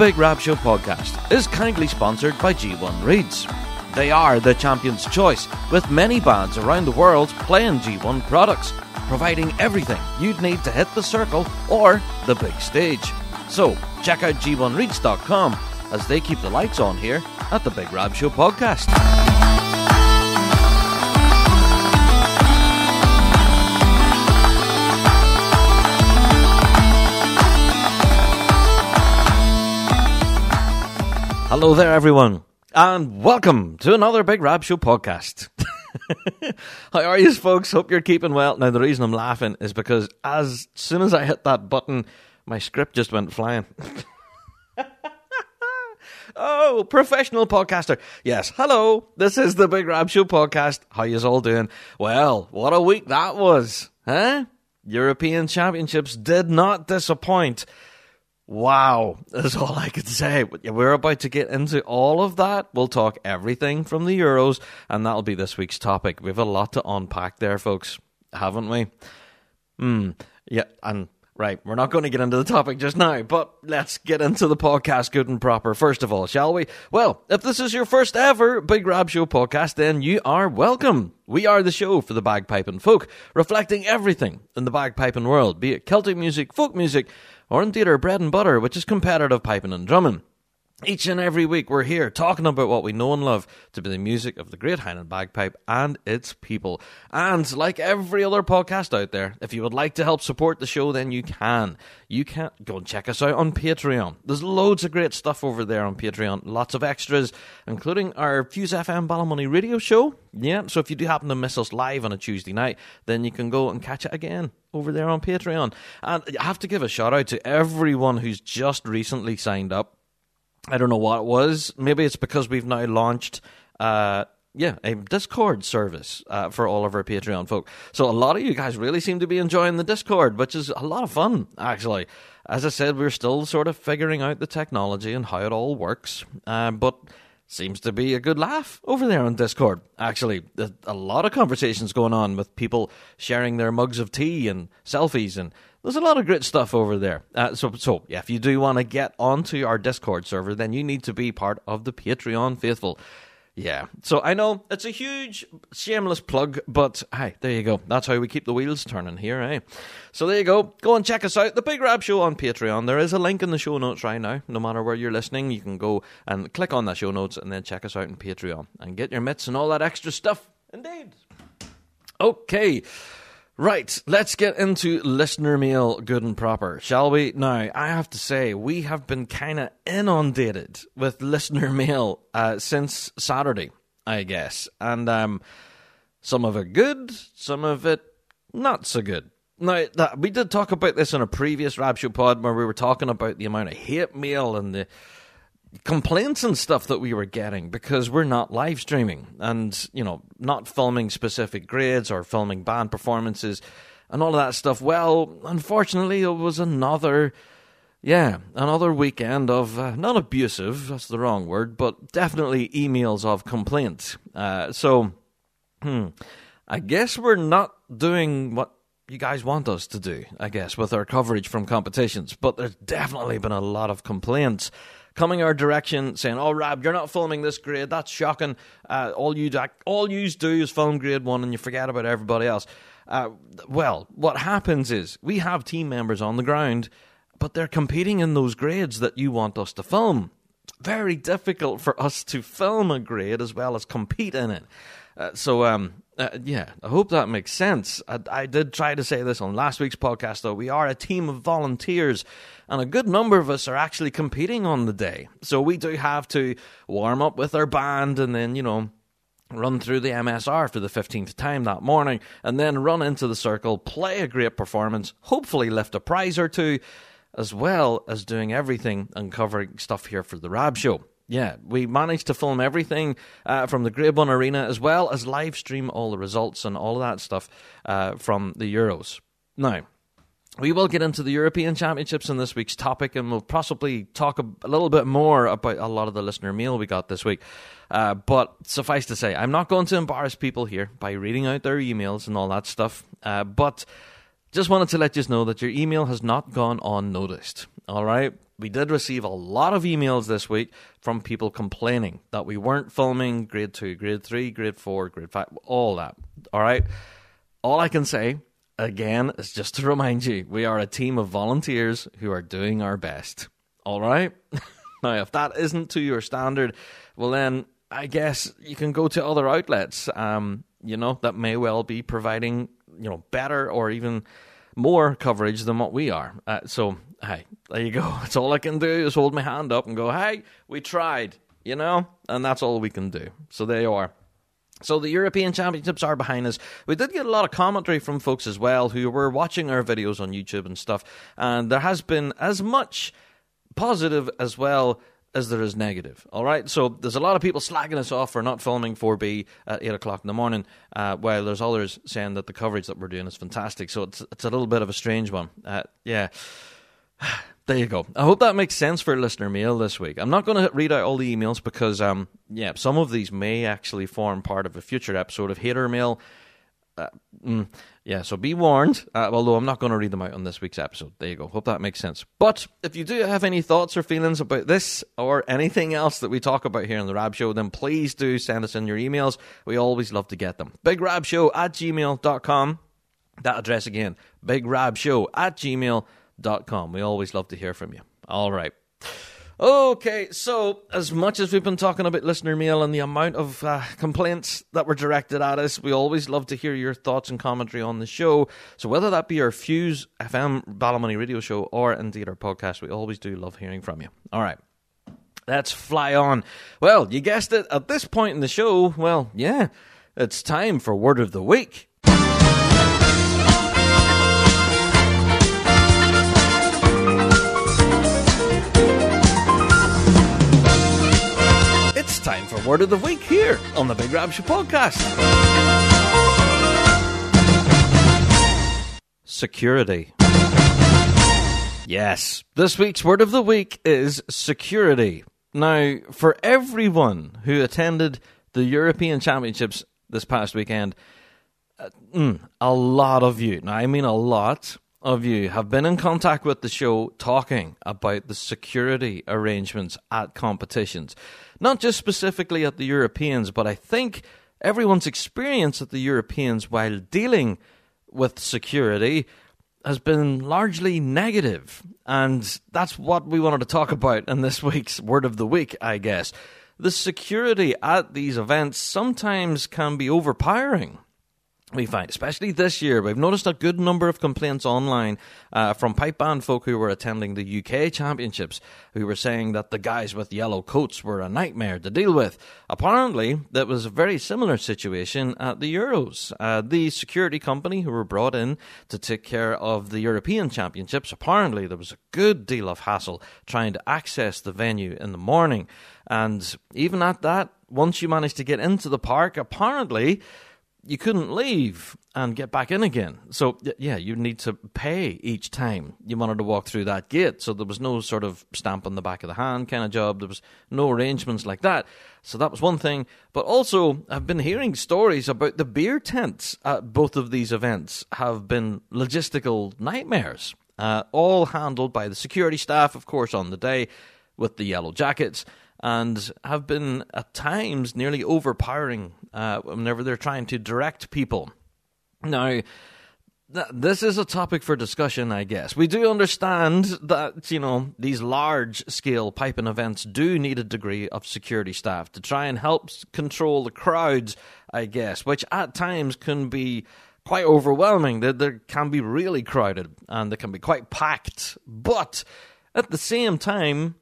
Big Rab Show podcast is kindly sponsored by G1 Reeds. They are the champion's choice, with many bands around the world playing G1 products, providing everything you'd need to hit the circle or the big stage. So, check out G1Reeds.com as they keep the lights on here at the Big Rab Show podcast. Hello there, everyone, and welcome to another Big Rab Show podcast. How are you, folks? Hope you're keeping well. Now, the reason I'm laughing is because as soon as I hit that button, my script just went flying. oh, professional podcaster. Yes, hello. This is the Big Rab Show podcast. How you all doing? Well, what a week that was, huh? European Championships did not disappoint. Wow, that's all I can say. We're about to get into all of that. We'll talk everything from the Euros, and that'll be this week's topic. We have a lot to unpack there, folks, haven't we? Hmm. Yeah, and right, we're not going to get into the topic just now, but let's get into the podcast good and proper. First of all, shall we? Well, if this is your first ever Big Rab Show podcast, then you are welcome. We are the show for the bagpipe and folk, reflecting everything in the bagpiping world, be it Celtic music, folk music, or indeed our bread and butter, which is competitive piping and drumming. Each and every week, we're here talking about what we know and love to be the music of the Great Highland Bagpipe and its people. And like every other podcast out there, if you would like to help support the show, then you can. You can go and check us out on Patreon. There's loads of great stuff over there on Patreon. Lots of extras, including our Fuse FM Ballymoney radio show. Yeah, so if you do happen to miss us live on a Tuesday night, then you can go and catch it again over there on Patreon. And I have to give a shout out to everyone who's just recently signed up I don't know what it was. Maybe it's because we've now launched, uh, yeah, a Discord service uh, for all of our Patreon folk. So a lot of you guys really seem to be enjoying the Discord, which is a lot of fun, actually. As I said, we're still sort of figuring out the technology and how it all works, uh, but seems to be a good laugh over there on Discord. Actually, a lot of conversations going on with people sharing their mugs of tea and selfies and there's a lot of great stuff over there. Uh, so, so yeah, if you do want to get onto our Discord server, then you need to be part of the Patreon faithful. Yeah, so I know it's a huge shameless plug, but hey, there you go. That's how we keep the wheels turning here, eh? So there you go. Go and check us out, the Big Rab Show on Patreon. There is a link in the show notes right now. No matter where you're listening, you can go and click on the show notes and then check us out on Patreon and get your mitts and all that extra stuff. Indeed. Okay. Right, let's get into listener mail good and proper, shall we? Now, I have to say, we have been kind of inundated with listener mail uh, since Saturday, I guess. And um, some of it good, some of it not so good. Now, that, we did talk about this in a previous Rab Show pod where we were talking about the amount of hate mail and the complaints and stuff that we were getting because we're not live streaming and you know not filming specific grades or filming band performances and all of that stuff. Well unfortunately it was another yeah another weekend of uh, not abusive that's the wrong word but definitely emails of complaints. Uh, so hmm, i guess we're not doing what you guys want us to do i guess with our coverage from competitions but there's definitely been a lot of complaints coming our direction, saying, "Oh, Rab, you're not filming this grade. That's shocking. Uh, all you do, all you do is film grade one, and you forget about everybody else." Uh, well, what happens is we have team members on the ground, but they're competing in those grades that you want us to film. It's very difficult for us to film a grade as well as compete in it. Uh, so, um, uh, yeah, I hope that makes sense. I, I, did try to say this on last week's podcast, though. We are a team of volunteers, and a good number of us are actually competing on the day. So we do have to warm up with our band and then, you know, run through the MSR for the 15th time that morning, and then run into the circle, play a great performance, hopefully lift a prize or two, as well as doing everything and covering stuff here for the Rab Show. Yeah, we managed to film everything uh, from the 1 Arena as well as live stream all the results and all of that stuff uh, from the Euros. Now, we will get into the European Championships in this week's topic, and we'll possibly talk a, a little bit more about a lot of the listener mail we got this week. Uh, but suffice to say, I'm not going to embarrass people here by reading out their emails and all that stuff. Uh, but just wanted to let you know that your email has not gone unnoticed. All right, we did receive a lot of emails this week from people complaining that we weren't filming grade 2, grade 3, grade 4, grade 5, all that. All right. All I can say, again, is just to remind you we are a team of volunteers who are doing our best. All right. now, if that isn't to your standard, well, then I guess you can go to other outlets, um, you know, that may well be providing, you know, better or even more coverage than what we are. Uh, so, hey, there you go. That's all I can do is hold my hand up and go, hey, we tried, you know, and that's all we can do. So there you are. So the European Championships are behind us. We did get a lot of commentary from folks as well who were watching our videos on YouTube and stuff, and there has been as much positive as well as there is negative. All right, so there's a lot of people slagging us off for not filming 4B at eight o'clock in the morning, uh, while there's others saying that the coverage that we're doing is fantastic. So it's it's a little bit of a strange one. Uh, yeah. There you go. I hope that makes sense for listener mail this week. I'm not going to read out all the emails because, um, yeah, some of these may actually form part of a future episode of hater mail. Uh, mm, yeah, so be warned. Uh, although I'm not going to read them out on this week's episode. There you go. Hope that makes sense. But if you do have any thoughts or feelings about this or anything else that we talk about here on the Rab Show, then please do send us in your emails. We always love to get them. BigRabShow at gmail.com. That address again, BigRabShow at gmail.com. We always love to hear from you. All right. Okay, so as much as we've been talking about listener mail and the amount of uh, complaints that were directed at us, we always love to hear your thoughts and commentary on the show. So whether that be our Fuse FM Ballymoney radio show or indeed our podcast, we always do love hearing from you. All right. Let's fly on. Well, you guessed it. At this point in the show, well, yeah, it's time for Word of the Week. Time for Word of the Week here on the Big Rab podcast. Security. Yes, this week's Word of the Week is security. Now, for everyone who attended the European Championships this past weekend, uh, mm, a lot of you, now I mean a lot, of you have been in contact with the show talking about the security arrangements at competitions. Not just specifically at the Europeans, but I think everyone's experience at the Europeans while dealing with security has been largely negative. And that's what we wanted to talk about in this week's Word of the Week, I guess. The security at these events sometimes can be overpowering we find, especially this year, we've noticed a good number of complaints online uh, from pipe band folk who were attending the UK championships, who were saying that the guys with yellow coats were a nightmare to deal with. Apparently, that was a very similar situation at the Euros. Uh, the security company who were brought in to take care of the European championships, apparently there was a good deal of hassle trying to access the venue in the morning. And even at that, once you managed to get into the park, apparently you couldn't leave and get back in again. So yeah, you need to pay each time you wanted to walk through that gate. So there was no sort of stamp on the back of the hand kind of job. There was no arrangements like that. So that was one thing. But also, I've been hearing stories about the beer tents at both of these events have been logistical nightmares. Uh, all handled by the security staff, of course, on the day with the yellow jackets and have been at times nearly overpowering uh, whenever they're trying to direct people. Now, th- this is a topic for discussion, I guess. We do understand that, you know, these large scale piping events do need a degree of security staff to try and help control the crowds, I guess, which at times can be quite overwhelming. They, they can be really crowded and they can be quite packed. But at the same time,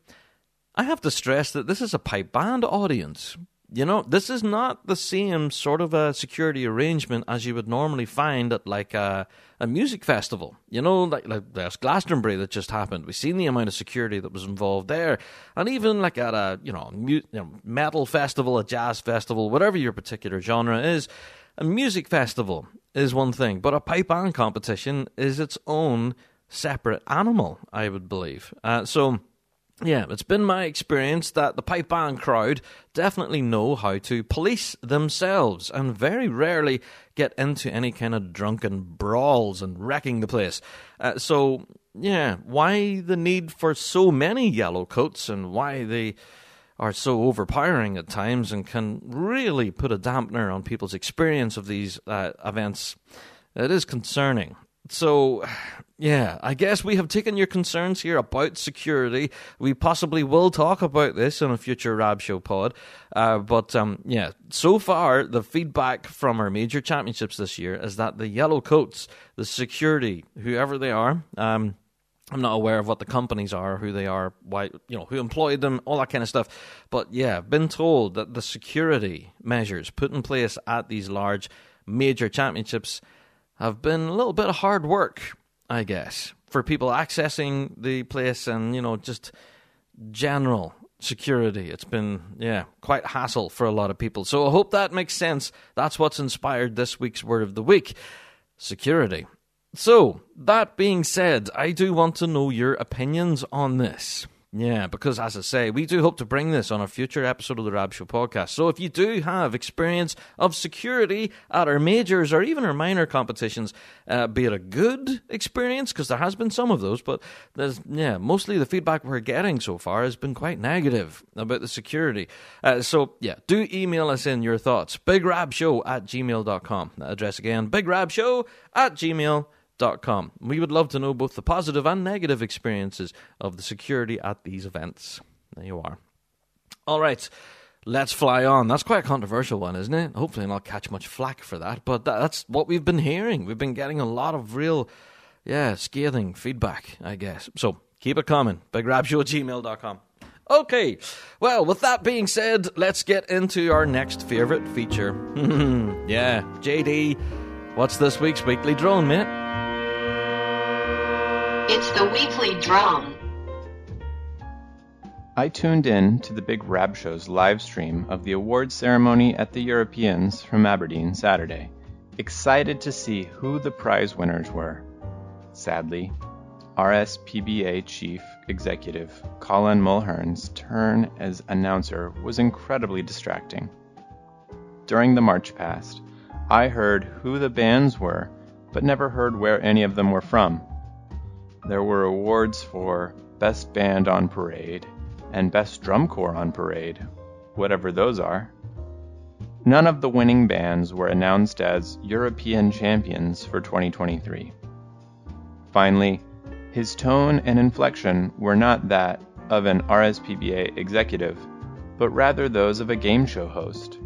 I have to stress that this is a pipe band audience. You know, this is not the same sort of a security arrangement as you would normally find at like a, a music festival. You know, like, like there's Glastonbury that just happened. We've seen the amount of security that was involved there, and even like at a you know, mu- you know metal festival, a jazz festival, whatever your particular genre is. A music festival is one thing, but a pipe band competition is its own separate animal. I would believe. Uh, so yeah, it's been my experience that the pipe band crowd definitely know how to police themselves and very rarely get into any kind of drunken brawls and wrecking the place. Uh, so, yeah, why the need for so many yellow coats and why they are so overpowering at times and can really put a dampener on people's experience of these uh, events, it is concerning. So, yeah, I guess we have taken your concerns here about security. We possibly will talk about this in a future Rab Show pod. Uh, but um, yeah, so far, the feedback from our major championships this year is that the yellow coats, the security, whoever they are, um, I'm not aware of what the companies are, who they are, why you know who employed them, all that kind of stuff. But yeah, been told that the security measures put in place at these large major championships have been a little bit of hard work, I guess, for people accessing the place and, you know, just general security. It's been, yeah, quite hassle for a lot of people. So I hope that makes sense. That's what's inspired this week's word of the week security. So, that being said, I do want to know your opinions on this. Yeah, because as I say, we do hope to bring this on a future episode of the Rab Show podcast. So if you do have experience of security at our majors or even our minor competitions, uh, be it a good experience, because there has been some of those, but there's, yeah, mostly the feedback we're getting so far has been quite negative about the security. Uh, so yeah, do email us in your thoughts. BigRabShow at gmail.com. That address again, BigRabShow at gmail.com Com. We would love to know both the positive and negative experiences of the security at these events. There you are. All right, let's fly on. That's quite a controversial one, isn't it? Hopefully, I'll not catch much flack for that, but that's what we've been hearing. We've been getting a lot of real, yeah, scathing feedback, I guess. So keep it coming. BigRabShow@gmail.com. Okay, well, with that being said, let's get into our next favourite feature. yeah, JD, what's this week's weekly drone, mate? It's the weekly drone. I tuned in to the Big Rab Show's live stream of the awards ceremony at the Europeans from Aberdeen Saturday, excited to see who the prize winners were. Sadly, RSPBA Chief Executive Colin Mulhern's turn as announcer was incredibly distracting. During the march past, I heard who the bands were, but never heard where any of them were from there were awards for Best Band on Parade and Best Drum Corps on Parade, whatever those are. None of the winning bands were announced as European champions for 2023. Finally, his tone and inflection were not that of an RSPBA executive, but rather those of a game show host.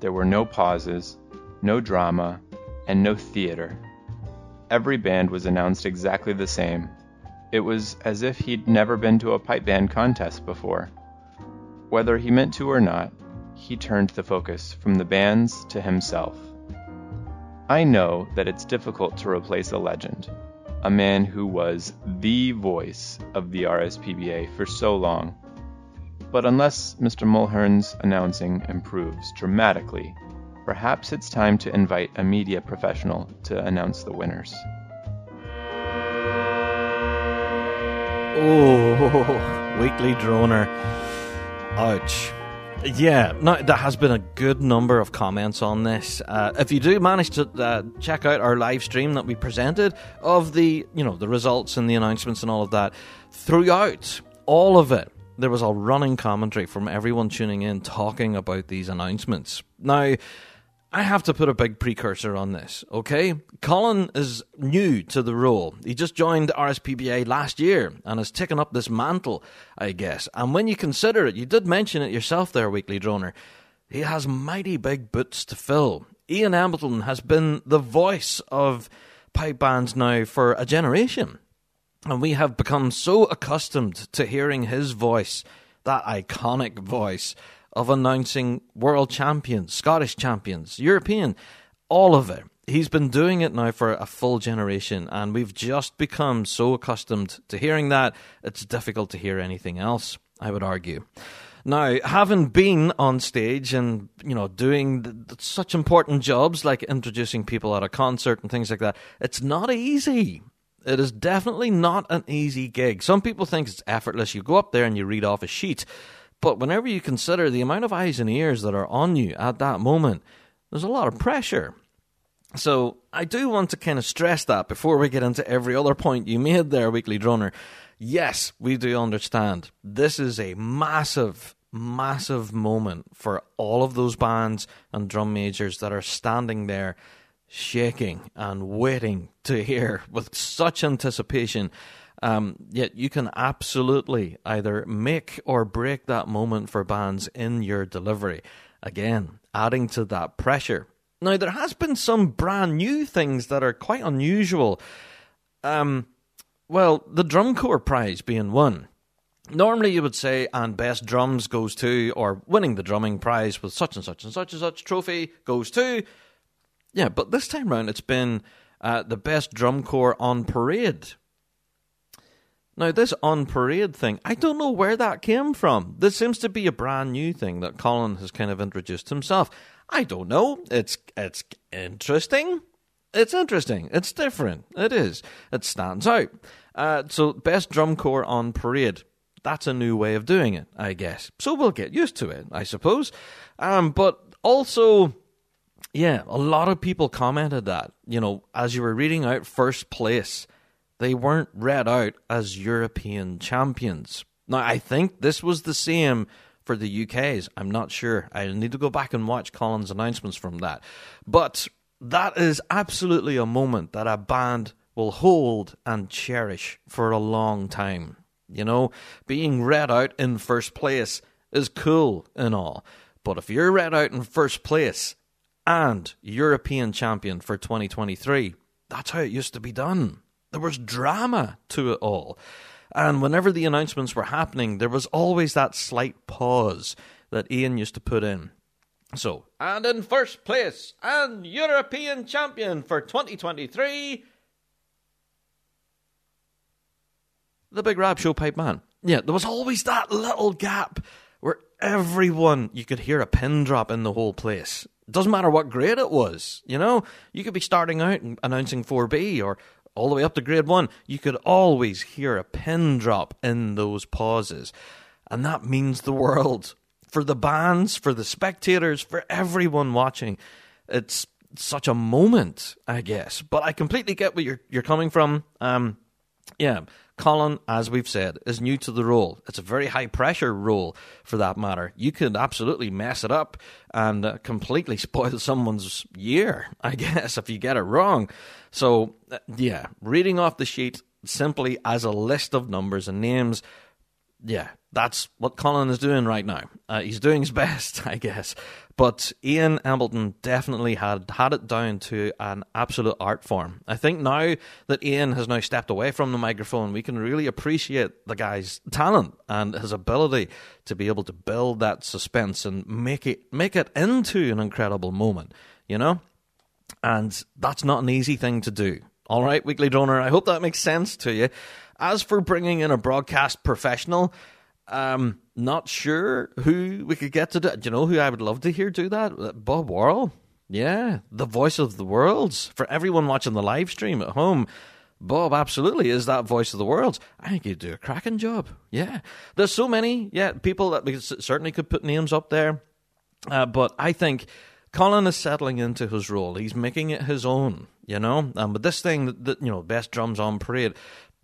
There were no pauses, no drama, and no theater. Every band was announced exactly the same. It was as if he'd never been to a pipe band contest before. Whether he meant to or not, he turned the focus from the bands to himself. I know that it's difficult to replace a legend, a man who was the voice of the RSPBA for so long. But unless Mr. Mulhern's announcing improves dramatically, perhaps it's time to invite a media professional to announce the winners. Oh, weekly droner. Ouch. Yeah, no, there has been a good number of comments on this. Uh, if you do manage to uh, check out our live stream that we presented of the, you know, the results and the announcements and all of that, throughout all of it, there was a running commentary from everyone tuning in talking about these announcements. Now, I have to put a big precursor on this, okay? Colin is new to the role. He just joined RSPBA last year and has taken up this mantle, I guess. And when you consider it, you did mention it yourself there, Weekly Droner, he has mighty big boots to fill. Ian Embleton has been the voice of pipe bands now for a generation. And we have become so accustomed to hearing his voice, that iconic voice of announcing world champions, Scottish champions, European, all of it. He's been doing it now for a full generation, and we've just become so accustomed to hearing that, it's difficult to hear anything else, I would argue. Now, having been on stage and, you know, doing such important jobs like introducing people at a concert and things like that, it's not easy It is definitely not an easy gig. Some people think it's effortless. You go up there and you read off a sheet. But whenever you consider the amount of eyes and ears that are on you at that moment, there's a lot of pressure. So I do want to kind of stress that before we get into every other point you made there, Weekly Droner. Yes, we do understand. This is a massive, massive moment for all of those bands and drum majors that are standing there shaking and waiting to hear with such anticipation. Um, yet you can absolutely either make or break that moment for bands in your delivery. Again, adding to that pressure. Now, there has been some brand new things that are quite unusual. Um, well, the Drum Corps prize being won. Normally, you would say, and best drums goes to, or winning the drumming prize with such and such and such and such trophy goes to. Yeah, but this time round, it's been uh, the best drum corps on parade. Now, this on parade thing, I don't know where that came from. This seems to be a brand new thing that Colin has kind of introduced himself. I don't know. It's it's interesting. It's interesting. It's different. It is. It stands out. Uh, so, best drum corps on parade. That's a new way of doing it, I guess. So we'll get used to it, I suppose. Um, but also, yeah, a lot of people commented that. You know, as you were reading out first place, they weren't read out as European champions. Now, I think this was the same for the UK's. I'm not sure. I need to go back and watch Colin's announcements from that. But that is absolutely a moment that a band will hold and cherish for a long time. You know, being read out in first place is cool and all. But if you're read out in first place and European champion for 2023, that's how it used to be done. There was drama to it all. And whenever the announcements were happening, there was always that slight pause that Ian used to put in. So, and in first place, and European champion for 2023, the Big Rab Show Pipe Man. Yeah, there was always that little gap where everyone, you could hear a pin drop in the whole place. Doesn't matter what grade it was, you know? You could be starting out and announcing 4B or all the way up to grade 1. You could always hear a pin drop in those pauses. And that means the world for the bands, for the spectators, for everyone watching. It's such a moment, I guess. But I completely get where you're you're coming from. Um, yeah, Colin, as we've said, is new to the role. It's a very high pressure role for that matter. You could absolutely mess it up and uh, completely spoil someone's year, I guess, if you get it wrong. So, uh, yeah, reading off the sheet simply as a list of numbers and names yeah, that's what Colin is doing right now. Uh, he's doing his best, I guess. But Ian Embleton definitely had had it down to an absolute art form. I think now that Ian has now stepped away from the microphone, we can really appreciate the guy's talent and his ability to be able to build that suspense and make it make it into an incredible moment. You know, and that's not an easy thing to do. All right, Weekly Droner, I hope that makes sense to you. As for bringing in a broadcast professional, um, not sure who we could get to do. Do you know who I would love to hear do that? Uh, Bob Worrall. Yeah, the voice of the worlds for everyone watching the live stream at home. Bob absolutely is that voice of the worlds. I think he'd do a cracking job. Yeah, there's so many yeah people that we certainly could put names up there, uh, but I think Colin is settling into his role. He's making it his own, you know. Um, but this thing that, that you know, best drums on parade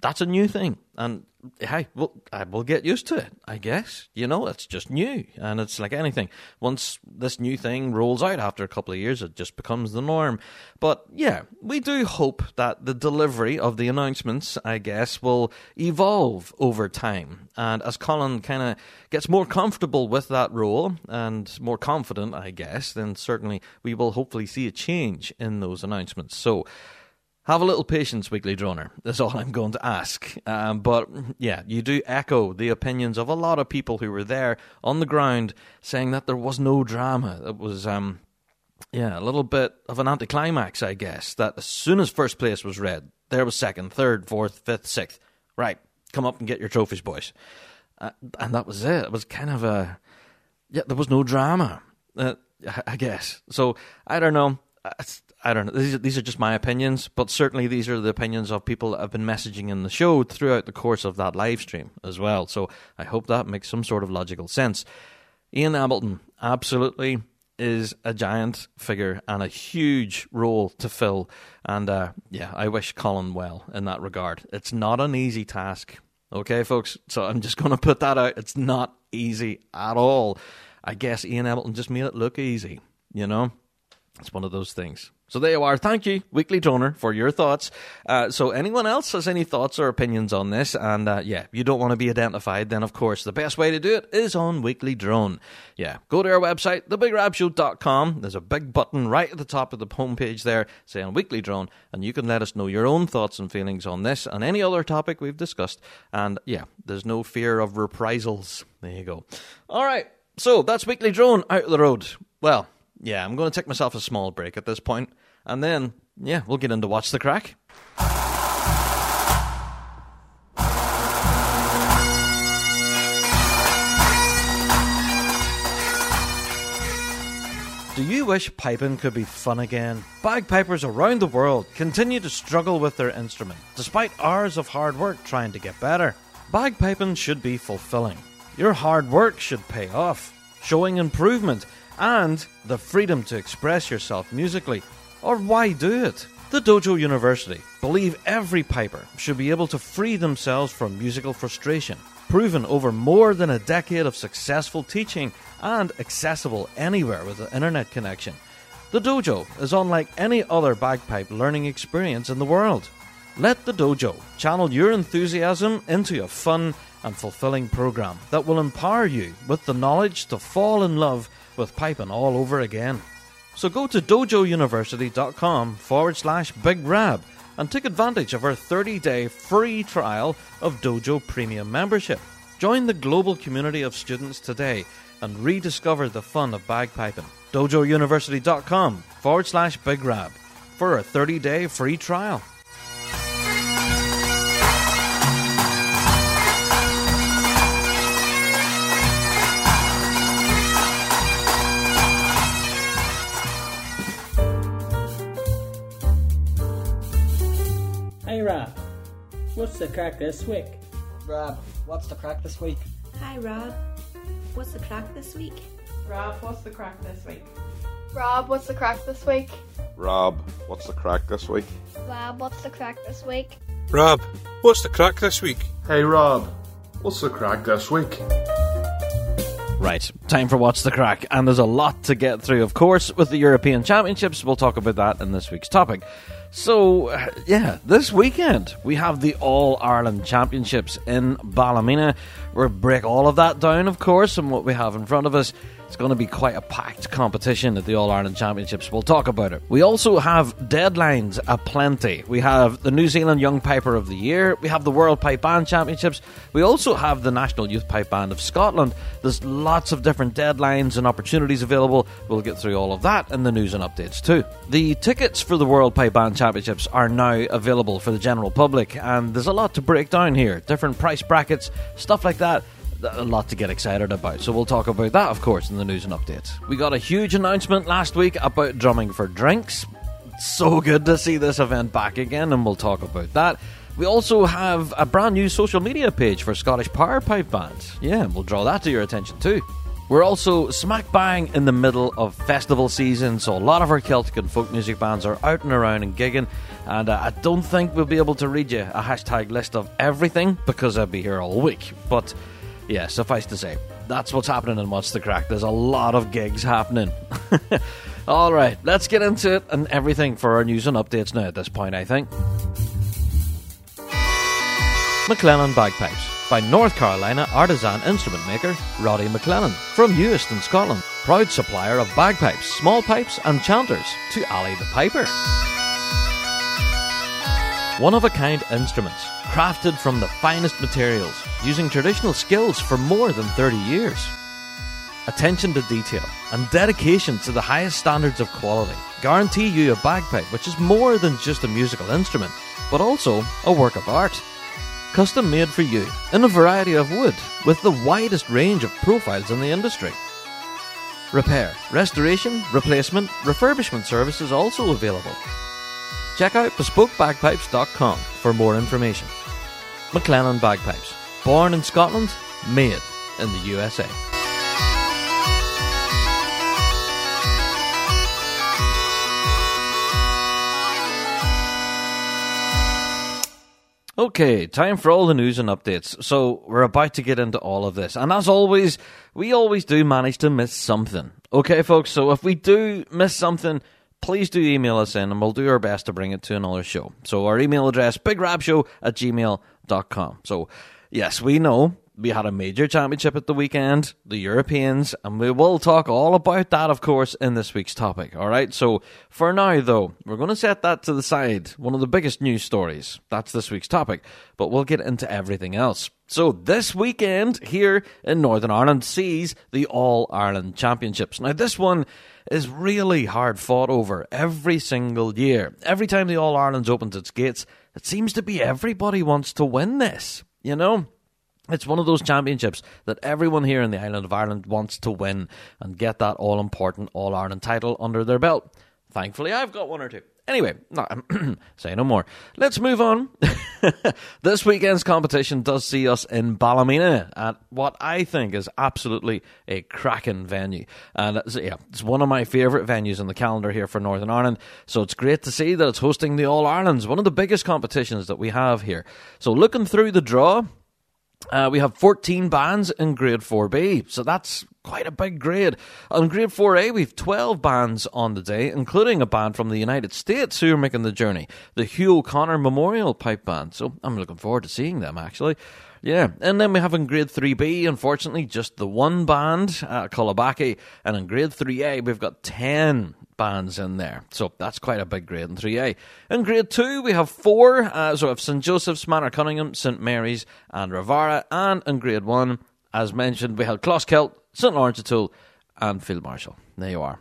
that's a new thing. And hey, well, I will get used to it, I guess. You know, it's just new. And it's like anything. Once this new thing rolls out after a couple of years, it just becomes the norm. But yeah, we do hope that the delivery of the announcements, I guess, will evolve over time. And as Colin kind of gets more comfortable with that role and more confident, I guess, then certainly we will hopefully see a change in those announcements. So, have a little patience, Weekly Droner. That's all I'm going to ask. Um, but yeah, you do echo the opinions of a lot of people who were there on the ground saying that there was no drama. It was, um, yeah, a little bit of an anticlimax, I guess. That as soon as first place was read, there was second, third, fourth, fifth, sixth. Right, come up and get your trophies, boys. Uh, and that was it. It was kind of a, yeah, there was no drama, uh, I guess. So I don't know. I don't know. These are, these are just my opinions, but certainly these are the opinions of people that have been messaging in the show throughout the course of that live stream as well. So I hope that makes some sort of logical sense. Ian Embleton absolutely is a giant figure and a huge role to fill. And uh, yeah, I wish Colin well in that regard. It's not an easy task. Okay, folks. So I'm just going to put that out. It's not easy at all. I guess Ian Embleton just made it look easy, you know? It's one of those things. So there you are. Thank you, Weekly Droner, for your thoughts. Uh, so anyone else has any thoughts or opinions on this, and uh, yeah, you don't want to be identified, then of course the best way to do it is on Weekly Drone. Yeah, go to our website, thebigrabshow.com. There's a big button right at the top of the homepage there saying Weekly Drone, and you can let us know your own thoughts and feelings on this and any other topic we've discussed. And yeah, there's no fear of reprisals. There you go. All right. So that's Weekly Drone out of the road. Well, yeah, I'm going to take myself a small break at this point, and then, yeah, we'll get into Watch the Crack. Do you wish piping could be fun again? Bagpipers around the world continue to struggle with their instrument, despite hours of hard work trying to get better. Bagpiping should be fulfilling. Your hard work should pay off, showing improvement and the freedom to express yourself musically. Or why do it? The Dojo University believe every piper should be able to free themselves from musical frustration, proven over more than a decade of successful teaching and accessible anywhere with an internet connection. The dojo is unlike any other bagpipe learning experience in the world. Let the dojo channel your enthusiasm into a fun and fulfilling program that will empower you with the knowledge to fall in love with piping all over again. So go to dojouniversity.com forward slash big rab and take advantage of our 30 day free trial of Dojo Premium membership. Join the global community of students today and rediscover the fun of bagpiping. dojouniversity.com forward slash big rab for a 30 day free trial. What's the crack this week? Rob, what's the crack this week? Hi Rob, what's the crack this week? Rob, what's the crack this week? Rob, what's the crack this week? Rob, what's the crack this week? Rob, what's the crack this week? Rob, what's the crack this week? Hey Rob, what's the crack this week? Right, time for What's the Crack, and there's a lot to get through, of course, with the European Championships. We'll talk about that in this week's topic. So, yeah, this weekend we have the All Ireland Championships in Ballymena. We'll break all of that down, of course, and what we have in front of us. It's going to be quite a packed competition at the All Ireland Championships. We'll talk about it. We also have deadlines aplenty. We have the New Zealand Young Piper of the Year. We have the World Pipe Band Championships. We also have the National Youth Pipe Band of Scotland. There's lots of different deadlines and opportunities available. We'll get through all of that in the news and updates too. The tickets for the World Pipe Band Championships are now available for the general public, and there's a lot to break down here. Different price brackets, stuff like that a lot to get excited about. So we'll talk about that, of course, in the news and updates. We got a huge announcement last week about drumming for drinks. So good to see this event back again, and we'll talk about that. We also have a brand new social media page for Scottish Power Pipe bands. Yeah, we'll draw that to your attention too. We're also smack bang in the middle of festival season, so a lot of our Celtic and folk music bands are out and around and gigging. And uh, I don't think we'll be able to read you a hashtag list of everything because I'd be here all week. But yeah, suffice to say, that's what's happening in What's the Crack. There's a lot of gigs happening. All right, let's get into it and everything for our news and updates now at this point, I think. McLennan Bagpipes by North Carolina artisan instrument maker Roddy McLennan from Euston, Scotland. Proud supplier of bagpipes, small pipes, and chanters to Ali the Piper. One of a kind instruments, crafted from the finest materials, using traditional skills for more than 30 years. Attention to detail and dedication to the highest standards of quality guarantee you a bagpipe which is more than just a musical instrument, but also a work of art. Custom made for you in a variety of wood with the widest range of profiles in the industry. Repair, restoration, replacement, refurbishment services also available. Check out bespokebagpipes.com for more information. McLennan Bagpipes. Born in Scotland, made in the USA. Okay, time for all the news and updates. So, we're about to get into all of this. And as always, we always do manage to miss something. Okay, folks, so if we do miss something, please do email us in and we'll do our best to bring it to another show. So, our email address, bigrabshow at gmail.com. So, yes, we know we had a major championship at the weekend, the Europeans, and we will talk all about that, of course, in this week's topic. All right. So for now, though, we're going to set that to the side. One of the biggest news stories. That's this week's topic, but we'll get into everything else. So this weekend here in Northern Ireland sees the All Ireland Championships. Now this one is really hard fought over every single year. Every time the All Ireland opens its gates, it seems to be everybody wants to win this. You know, it's one of those championships that everyone here in the island of Ireland wants to win and get that all important All Ireland title under their belt. Thankfully, I've got one or two. Anyway, no, say no more. Let's move on. this weekend's competition does see us in Ballymena at what I think is absolutely a cracking venue. And it's, yeah, it's one of my favourite venues in the calendar here for Northern Ireland. So it's great to see that it's hosting the All Irelands, one of the biggest competitions that we have here. So looking through the draw, uh, we have 14 bands in grade 4B, so that's quite a big grade. On grade 4A, we've 12 bands on the day, including a band from the United States who are making the journey, the Hugh O'Connor Memorial Pipe Band. So I'm looking forward to seeing them, actually. Yeah, and then we have in grade 3B, unfortunately, just the one band, uh, Cullybackey, and in grade 3A, we've got 10 bands in there. So that's quite a big grade in 3A. In grade 2, we have four. Uh, so we have St. Joseph's, Manor Cunningham, St. Mary's, and Ravara. And in grade 1, as mentioned, we have Closkelt, St. Lawrence O'Toole, and Field Marshal. There you are.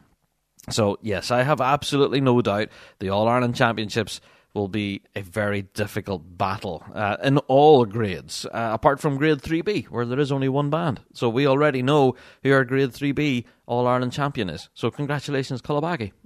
So, yes, I have absolutely no doubt the All Ireland Championships will be a very difficult battle uh, in all grades, uh, apart from grade 3B, where there is only one band. So we already know who our grade 3B All Ireland champion is. So congratulations, Cullybackey.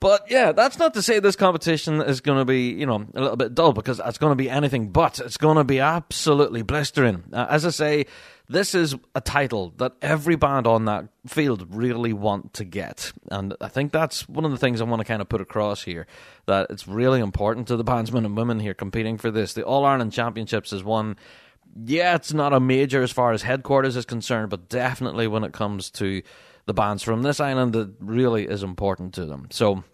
but yeah, that's not to say this competition is going to be, you know, a little bit dull because it's going to be anything but. It's going to be absolutely blistering. Uh, as I say, this is a title that every band on that field really want to get. And I think that's one of the things I want to kind of put across here that it's really important to the bandsmen and women here competing for this. The All Ireland Championships is one. Yeah, it's not a major as far as headquarters is concerned, but definitely when it comes to the bands from this island, it really is important to them. So,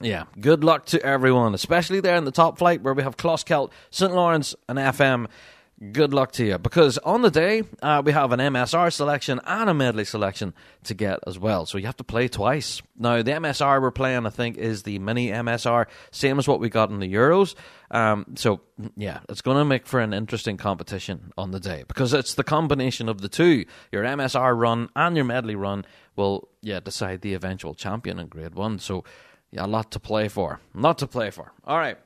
yeah, good luck to everyone, especially there in the top flight where we have Closkelt, St. Lawrence, and FM good luck to you because on the day uh, we have an MSR selection and a medley selection to get as well. So you have to play twice. Now the MSR we're playing, I think, is the mini MSR, same as what we got in the Euros. Um, so yeah, it's going to make for an interesting competition on the day because it's the combination of the two. Your MSR run and your medley run will yeah decide the eventual champion in Grade One. So yeah, a lot to play for. A lot to play for. All right.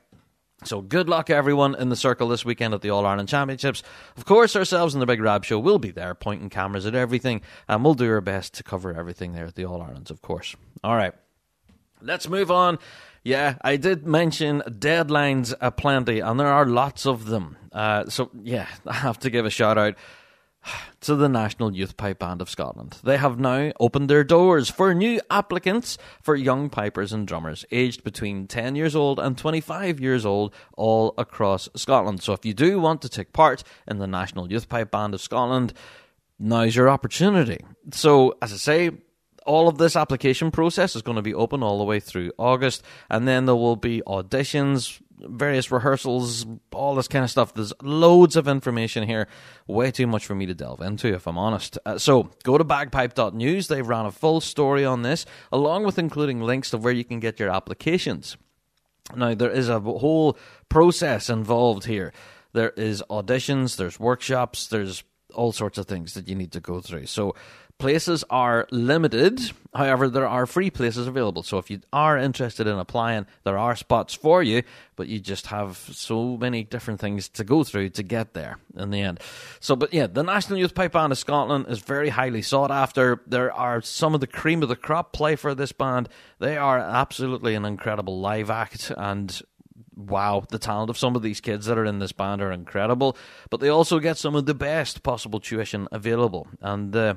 So good luck, everyone, in the circle this weekend at the All Ireland Championships. Of course, ourselves and the Big Rab Show will be there, pointing cameras at everything, and we'll do our best to cover everything there at the All Irelands, of course. All right, let's move on. Yeah, I did mention deadlines aplenty, and there are lots of them. Uh, so yeah, I have to give a shout out to the National Youth Pipe Band of Scotland. They have now opened their doors for new applicants for young pipers and drummers aged between 10 years old and 25 years old all across Scotland. So if you do want to take part in the National Youth Pipe Band of Scotland, now's your opportunity. So, as I say, all of this application process is going to be open all the way through August, and then there will be auditions, various rehearsals, all this kind of stuff. There's loads of information here, way too much for me to delve into, if I'm honest. Uh, so go to bagpipe.news. They've ran a full story on this, along with including links to where you can get your applications. Now, there is a whole process involved here. There is auditions, there's workshops, there's all sorts of things that you need to go through. So places are limited. However, there are free places available. So if you are interested in applying, there are spots for you, but you just have so many different things to go through to get there in the end. So, but yeah, the National Youth Pipe Band of Scotland is very highly sought after. There are some of the cream of the crop play for this band. They are absolutely an incredible live act and wow, the talent of some of these kids that are in this band are incredible. But they also get some of the best possible tuition available. And uh,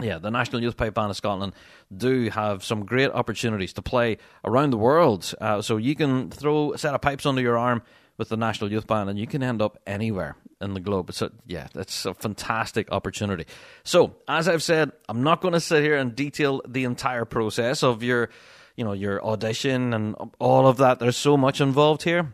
yeah, the National Youth Pipe Band of Scotland do have some great opportunities to play around the world. Uh, so you can throw a set of pipes under your arm with the National Youth Band and you can end up anywhere in the globe. So, yeah, that's a fantastic opportunity. So, as I've said, I'm not going to sit here and detail the entire process of your, you know, your audition and all of that. There's so much involved here.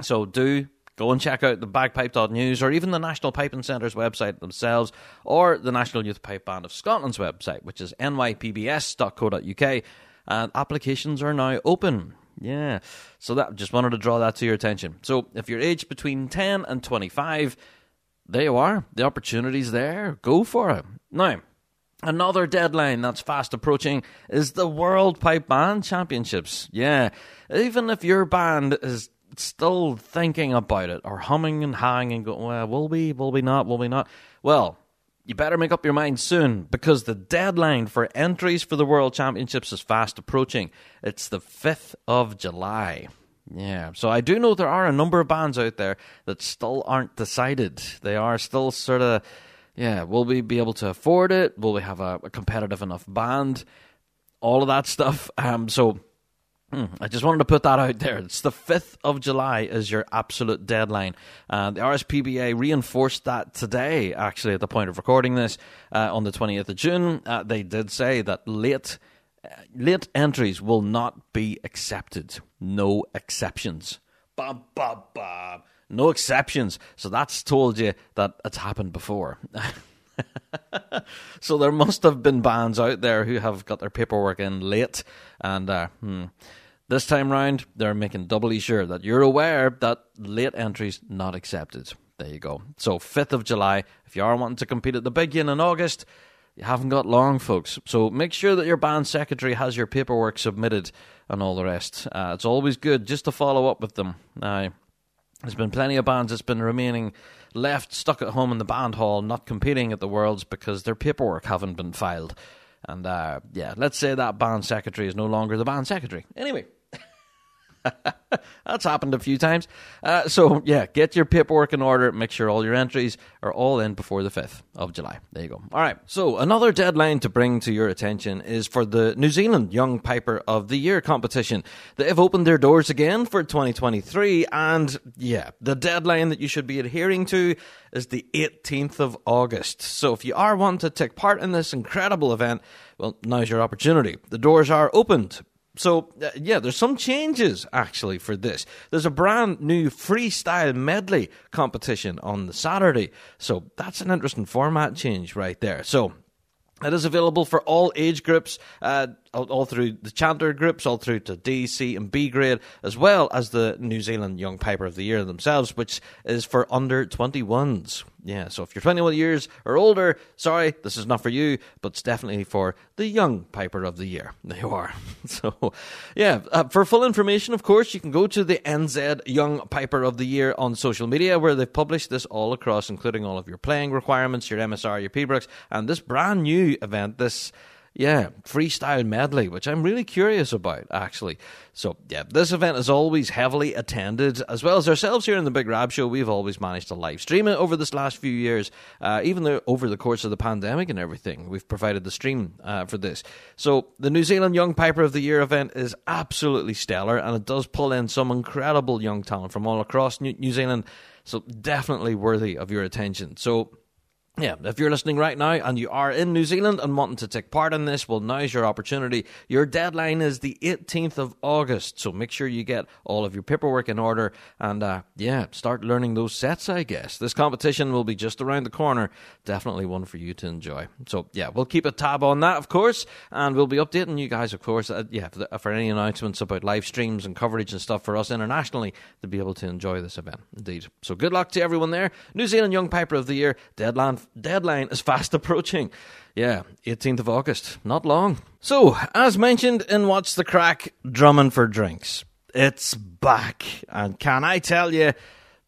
So, do Go and check out the bagpipe.news or even the National Piping Centre's website themselves or the National Youth Pipe Band of Scotland's website, which is nypbs.co.uk. And applications are now open. Yeah. So that just wanted to draw that to your attention. So if you're aged between 10 and 25, there you are. The opportunity's there. Go for it. Now, Another deadline that's fast approaching is the World Pipe Band Championships. Yeah, even if your band is still thinking about it or humming and hawing and going, well, will we, will we not, will we not? Well, you better make up your mind soon because the deadline for entries for the World Championships is fast approaching. It's the 5th of July. Yeah, so I do know there are a number of bands out there that still aren't decided. They are still sort of, yeah, will we be able to afford it? Will we have a, a competitive enough band? All of that stuff. Um, so I just wanted to put that out there. It's the 5th of July is your absolute deadline. Uh, the RSPBA reinforced that today, actually, at the point of recording this, uh, on the 20th of June. Uh, they did say that late, uh, late entries will not be accepted. No exceptions. Bum, bum, bum. No exceptions. So that's told you that it's happened before. so there must have been bands out there who have got their paperwork in late, and uh, hmm. this time round they're making doubly sure that you're aware that late entries not accepted. There you go. So fifth of July, if you are wanting to compete at the big in in August, you haven't got long, folks. So make sure that your band secretary has your paperwork submitted and all the rest. Uh, it's always good just to follow up with them. Now, there's been plenty of bands that's been remaining left stuck at home in the band hall, not competing at the Worlds because their paperwork haven't been filed. And uh, yeah, let's say that band secretary is no longer the band secretary. Anyway, That's happened a few times. Uh, so, yeah, get your paperwork in order. Make sure all your entries are all in before the 5th of July. There you go. All right. So, another deadline to bring to your attention is for the New Zealand Young Piper of the Year competition. They have opened their doors again for 2023. And, yeah, the deadline that you should be adhering to is the 18th of August. So, if you are wanting to take part in this incredible event, well, now's your opportunity. The doors are opened so, uh, yeah, there's some changes actually for this. There's a brand new freestyle medley competition on the Saturday. So, that's an interesting format change right there. So, it is available for all age groups, uh, all, through the chanter groups, all through to D, C, and B grade, as well as the New Zealand Young Piper of the Year themselves, which is for under 21s. Yeah, so if you're 21 years or older, sorry, this is not for you, but it's definitely for the young Piper of the Year. There you are. So, yeah, uh, for full information, of course, you can go to the NZ Young Piper of the Year on social media, where they've published this all across, including all of your playing requirements, your MSR, your pibrochs, and this brand new event, this yeah, freestyle medley, which I'm really curious about, actually. So, yeah, this event is always heavily attended, as well as ourselves here in the Big Rab Show. We've always managed to live stream it over this last few years, uh, even though over the course of the pandemic and everything. We've provided the stream uh, for this. So, the New Zealand Young Piper of the Year event is absolutely stellar, and it does pull in some incredible young talent from all across New, New Zealand. So, definitely worthy of your attention. So, yeah, if you're listening right now and you are in New Zealand and wanting to take part in this, well, now's your opportunity. Your deadline is the 18th of August, so make sure you get all of your paperwork in order and, uh, yeah, start learning those sets, I guess. This competition will be just around the corner. Definitely one for you to enjoy. So, yeah, we'll keep a tab on that, of course, and we'll be updating you guys, of course, uh, yeah, for, the, for any announcements about live streams and coverage and stuff for us internationally to be able to enjoy this event. Indeed. So, good luck to everyone there. New Zealand Young Piper of the Year, deadline deadline is fast approaching. Yeah, 18th of August, not long. So, as mentioned in What's the Crack, drumming for drinks. It's back. And can I tell you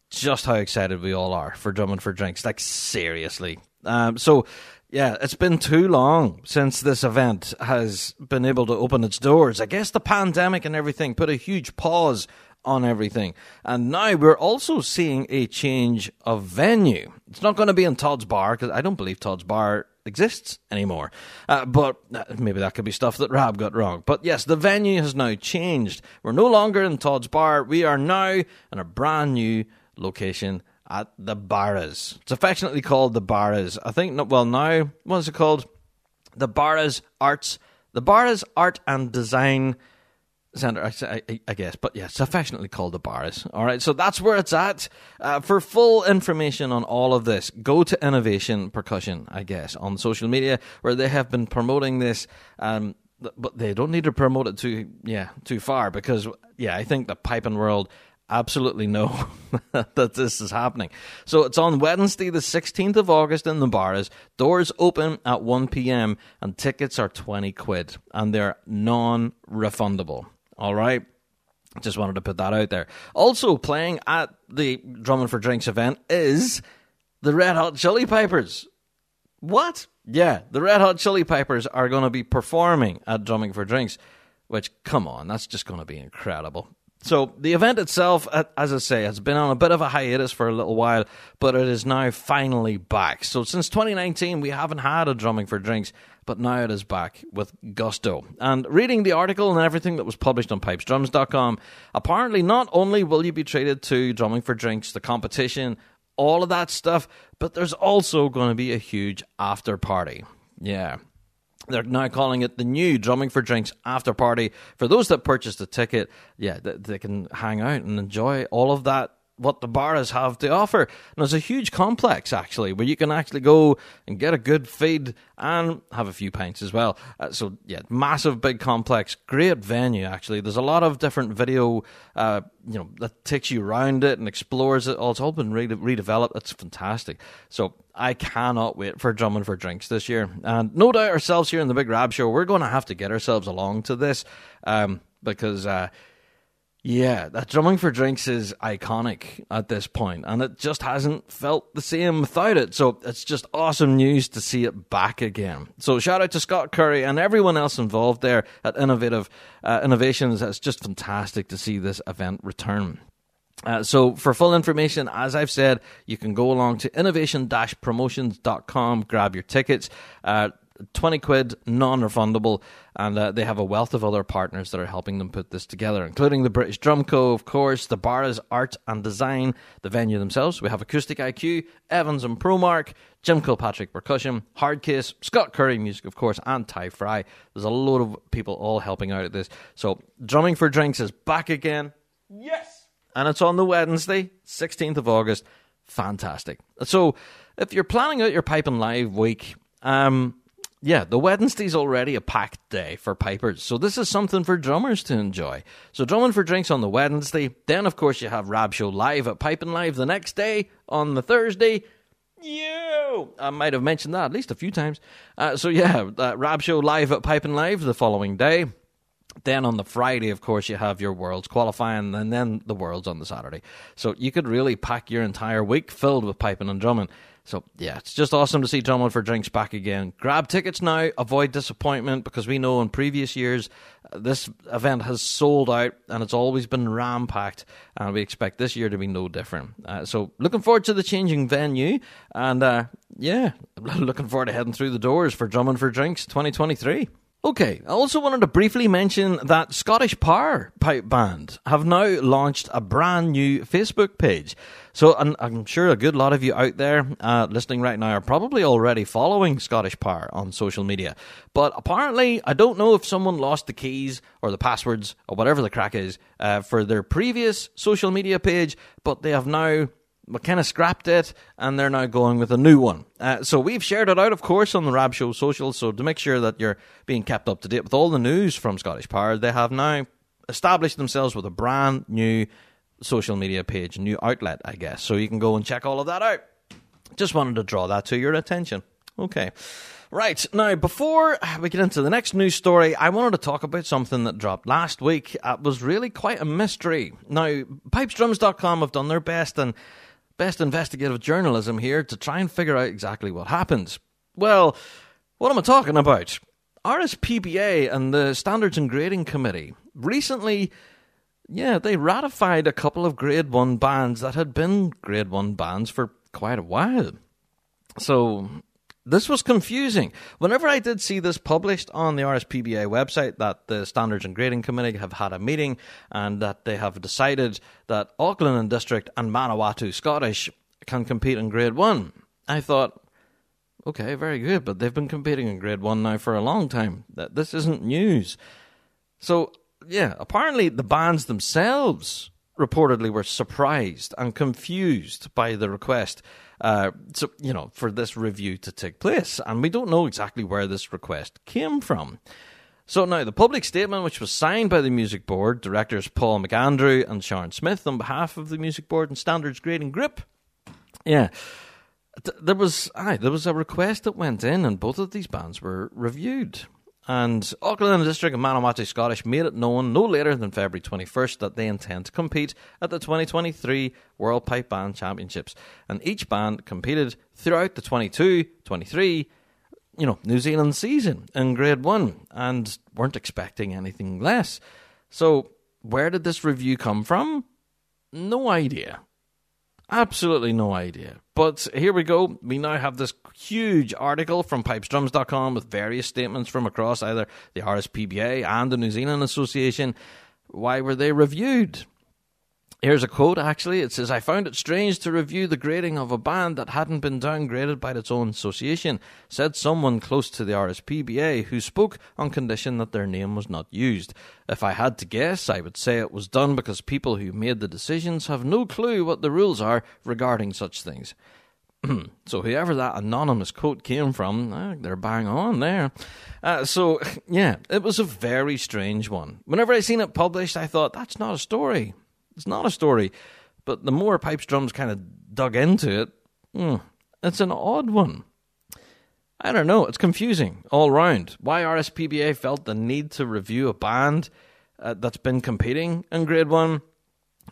just how excited we all are for drumming for drinks? Like, seriously. Um, so, yeah, it's been too long since this event has been able to open its doors. I guess the pandemic and everything put a huge pause on everything. And now we're also seeing a change of venue. It's not going to be in Todd's Bar because I don't believe Todd's Bar exists anymore. Uh, but uh, maybe that could be stuff that Rab got wrong. But yes, the venue has now changed. We're no longer in Todd's Bar. We are now in a brand new location at the Barras. It's affectionately called the Barras. I think, well, now, what is it called? The Barras Arts, the Barras Art and Design Center, I, I, I, guess, but yeah, it's affectionately called the Barras. All right, so that's where it's at. Uh, for full information on all of this, go to Innovation Percussion, I guess, on social media where they have been promoting this. Um, but they don't need to promote it too, yeah, too far because, yeah, I think the piping world absolutely know that this is happening. So it's on Wednesday, the 16th of August in the bars. Doors open at 1 p.m. and tickets are 20 quid and they're non refundable. All right. Just wanted to put that out there. Also playing at the Drumming for Drinks event is the Red Hot Chili Peppers. What? Yeah, the Red Hot Chili Peppers are going to be performing at Drumming for Drinks, which, come on, that's just going to be incredible. So the event itself, as I say, has been on a bit of a hiatus for a little while, but it is now finally back. So since 2019, we haven't had a drumming for drinks, but now it is back with gusto. And reading the article and everything that was published on pipesdrums.com, apparently not only will you be treated to drumming for drinks, the competition, all of that stuff, but there's also going to be a huge after party. Yeah. They're now calling it the new Drumming for Drinks after party. For those that purchased a ticket, yeah, they can hang out and enjoy all of that what the Barras have to offer. And there's a huge complex actually where you can actually go and get a good feed and have a few pints as well. Uh, so yeah, massive big complex, great venue actually. There's a lot of different video, uh, you know, that takes you around it and explores it. Oh, it's all been re- redeveloped. It's fantastic. So I cannot wait for drumming for drinks this year. And no doubt ourselves here in the Big Rab Show, we're going to have to get ourselves along to this um, because. Uh, yeah, that drumming for drinks is iconic at this point, and it just hasn't felt the same without it. So it's just awesome news to see it back again. So shout out to Scott Curry and everyone else involved there at Innovative uh, Innovations. It's just fantastic to see this event return. Uh, so for full information, as I've said, you can go along to innovation-promotions.com, grab your tickets. Uh, 20 quid, non refundable, and uh, they have a wealth of other partners that are helping them put this together, including the British Drum Co., of course, the Barras Art and Design, the venue themselves. We have Acoustic IQ, Evans and Promark, Jim Kilpatrick Percussion, Hardcase, Scott Curry Music, of course, and Ty Fry. There's a load of people all helping out at this. So, Drumming for Drinks is back again. Yes! And it's on the Wednesday, 16th of August. Fantastic. So, if you're planning out your Piping Live week, um, yeah, the Wednesday's already a packed day for pipers, so this is something for drummers to enjoy. So drumming for drinks on the Wednesday, then of course you have Rab Show live at Piping Live the next day on the Thursday. You, I might have mentioned that at least a few times. Uh, so yeah, uh, Rab Show live at Piping Live the following day. Then on the Friday, of course, you have your Worlds qualifying, and then the Worlds on the Saturday. So you could really pack your entire week filled with piping and drumming. So yeah, it's just awesome to see Drumming for Drinks back again. Grab tickets now, avoid disappointment because we know in previous years uh, this event has sold out and it's always been ram packed, and we expect this year to be no different. Uh, so looking forward to the changing venue, and uh, yeah, looking forward to heading through the doors for Drumming for Drinks 2023. Okay, I also wanted to briefly mention that Scottish Power Pipe Band have now launched a brand new Facebook page. So I'm, sure a good lot of you out there uh, listening right now are probably already following Scottish Power on social media. But apparently, I don't know if someone lost the keys or the passwords or whatever the crack is uh, for their previous social media page, but they have now of scrapped it and they're now going with a new one. Uh, so we've shared it out, of course, on the Rab Show social. So to make sure that you're being kept up to date with all the news from Scottish Power, they have now established themselves with a brand new social media page, new outlet, I guess. So you can go and check all of that out. Just wanted to draw that to your attention. Okay. Right, now before we get into the next news story, I wanted to talk about something that dropped last week. It was really quite a mystery. Now, pipesdrums.com have done their best and best investigative journalism here to try and figure out exactly what happened. Well, what am I talking about? RSPBA and the Standards and Grading Committee recently, yeah, they ratified a couple of Grade 1 bands that had been Grade 1 bands for quite a while. So, this was confusing. Whenever I did see this published on the RSPBA website that the Standards and Grading Committee have had a meeting and that they have decided that Auckland and District and Manawatu Scottish can compete in Grade 1, I thought, okay, very good, but they've been competing in Grade 1 now for a long time. This isn't news. So, yeah, apparently the bands themselves reportedly were surprised and confused by the request uh, so you know for this review to take place, and we don't know exactly where this request came from. So now the public statement, which was signed by the music board directors Paul McAndrew and Sharon Smith on behalf of the music board and standards grading group, yeah. There was aye, there was a request that went in, and both of these bands were reviewed. And Auckland District and Manawatu Scottish made it known no later than February 21st that they intend to compete at the 2023 World Pipe Band Championships. And each band competed throughout the 22 23 you know, New Zealand season in Grade 1 and weren't expecting anything less. So, where did this review come from? No idea. Absolutely no idea. But here we go. We now have this huge article from pipesdrums.com with various statements from across either the RSPBA and the New Zealand Association. Why were they reviewed? Here's a quote actually. It says, I found it strange to review the grading of a band that hadn't been downgraded by its own association, said someone close to the RSPBA who spoke on condition that their name was not used. If I had to guess, I would say it was done because people who made the decisions have no clue what the rules are regarding such things. so whoever that anonymous quote came from, eh, they're bang on there. Uh, so yeah, it was a very strange one. Whenever I seen it published, I thought that's not a story. It's not a story. But the more Pipes Drums kind of dug into it, mm, it's an odd one. I don't know. It's confusing all round. Why RSPBA felt the need to review a band uh, that's been competing in Grade 1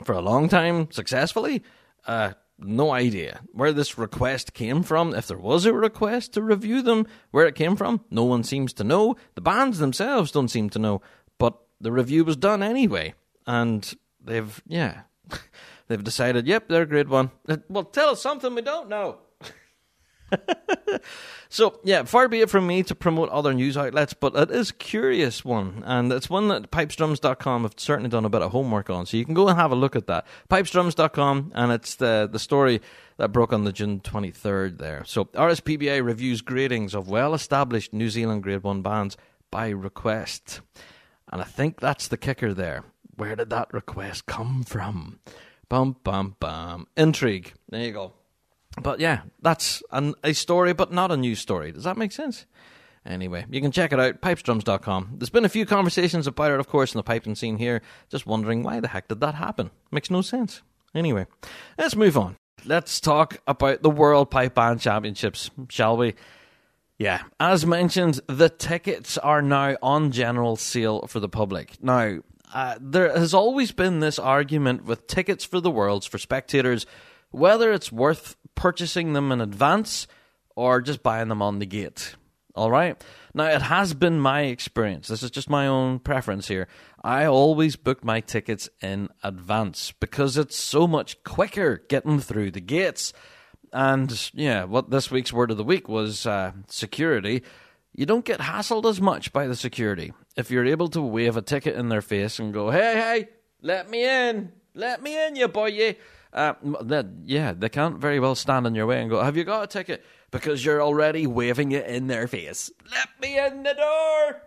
for a long time successfully? Uh, no idea. Where this request came from, if there was a request to review them, where it came from, no one seems to know. The bands themselves don't seem to know. But the review was done anyway. And they've yeah, they've decided. Yep, they're grade one. Uh, well, tell us something we don't know. so yeah, far be it from me to promote other news outlets, but it is a curious one, and it's one that pipesdrums.com have certainly done a bit of homework on. So you can go and have a look at that. Pipesdrums.com, and it's the the story that broke on the June 23rd there. So RSPBA reviews gradings of well-established New Zealand Grade 1 bands by request. And I think that's the kicker there. Where did that request come from? Bum, bum, bum. Intrigue. There you go. But yeah, that's an, a story, but not a news story. Does that make sense? Anyway, you can check it out, pipesdrums.com. There's been a few conversations about it, of course, in the piping scene here. Just wondering why the heck did that happen? Makes no sense. Anyway, let's move on. Let's talk about the World Pipe Band Championships, shall we? Yeah, as mentioned, the tickets are now on general sale for the public. Now, uh, there has always been this argument with tickets for the Worlds for spectators whether it's worth purchasing them in advance or just buying them on the gate. All right. Now, it has been my experience. This is just my own preference here. I always book my tickets in advance because it's so much quicker getting through the gates. And yeah, what this week's word of the week was uh, security you don't get hassled as much by the security if you're able to wave a ticket in their face and go, "Hey, hey, let me in, let me in, you boy." Uh, that, yeah, they can't very well stand in your way and go, "Have you got a ticket?" Because you're already waving it in their face. Let me in the door.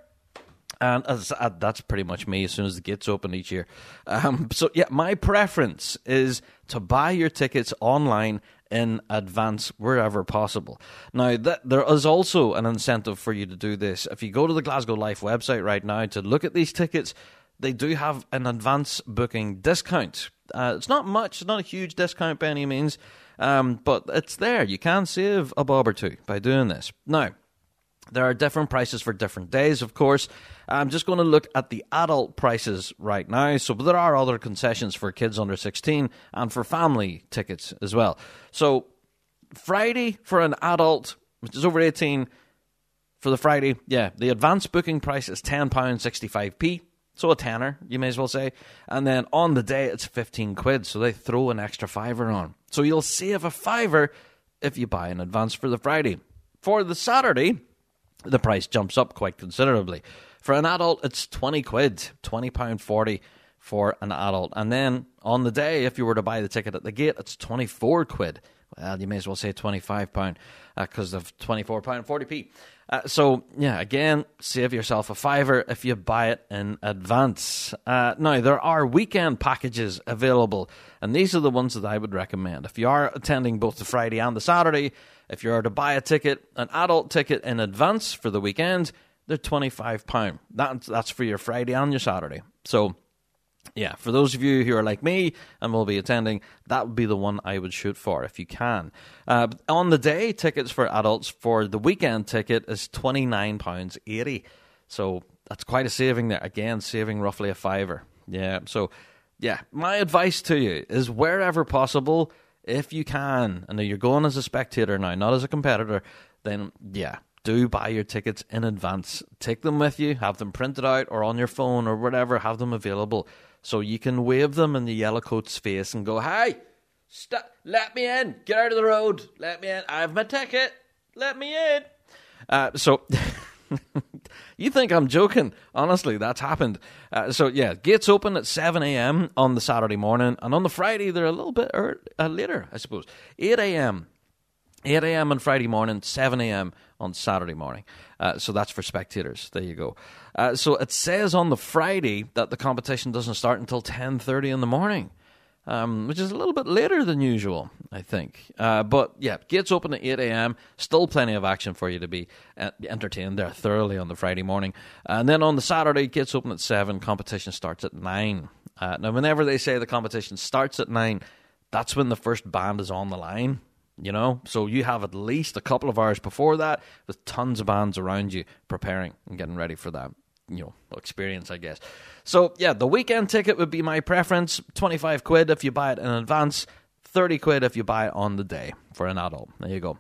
And as, uh, that's pretty much me as soon as the gates open each year. Um, so, yeah, my preference is to buy your tickets online in advance wherever possible. Now, there is also an incentive for you to do this. If you go to the Glasgow Life website right now to look at these tickets, they do have an advance booking discount. Uh, it's not much, it's not a huge discount by any means. Um, but it's there. You can save a bob or two by doing this. Now, there are different prices for different days, of course. I'm just going to look at the adult prices right now. So there are other concessions for kids under 16 and for family tickets as well. So Friday for an adult, which is over 18, for the Friday, yeah, the advance booking price is £10.65p. So a tenner, you may as well say. And then on the day, it's 15 quid. So they throw an extra fiver on. So you'll save a fiver if you buy in advance for the Friday. For the Saturday, the price jumps up quite considerably. For an adult, it's 20 quid, £20.40 for an adult. And then on the day, if you were to buy the ticket at the gate, it's 24 quid. Well, you may as well say £25 because uh, of £24.40p. Uh, so, yeah, again, save yourself a fiver if you buy it in advance. Uh, now, there are weekend packages available, and these are the ones that I would recommend. If you are attending both the Friday and the Saturday, if you are to buy a ticket, an adult ticket in advance for the weekend, they're £25. That, that's for your Friday and your Saturday. So, yeah, for those of you who are like me and will be attending, that would be the one I would shoot for if you can. Uh, on the day, tickets for adults for the weekend ticket is £29.80. So that's quite a saving there. Again, saving roughly a fiver. Yeah, so yeah, my advice to you is wherever possible, if you can, and you're going as a spectator now, not as a competitor, then yeah, do buy your tickets in advance. Take them with you, have them printed out or on your phone or whatever, have them available so you can wave them in the yellow coat's face and go, "Hey, stop! Let me in! Get out of the road! Let me in! I have my ticket! Let me in!" Uh, so. you think I'm joking? Honestly, that's happened. Uh, so yeah, gates open at 7 a.m. on the Saturday morning, and on the Friday they're a little bit early, uh, later, I suppose. 8 a.m. 8 a.m. on Friday morning, 7 a.m. on Saturday morning. Uh, so that's for spectators. There you go. Uh, so it says on the Friday that the competition doesn't start until 10:30 in the morning, um, which is a little bit later than usual, I think. Uh, but yeah, gates open at 8 a.m. Still plenty of action for you to be uh, entertained there thoroughly on the Friday morning. And then on the Saturday, gates open at 7. Competition starts at 9. Uh, now, whenever they say the competition starts at 9, that's when the first band is on the line you know so you have at least a couple of hours before that with tons of bands around you preparing and getting ready for that you know experience i guess so yeah the weekend ticket would be my preference 25 quid if you buy it in advance 30 quid if you buy it on the day for an adult there you go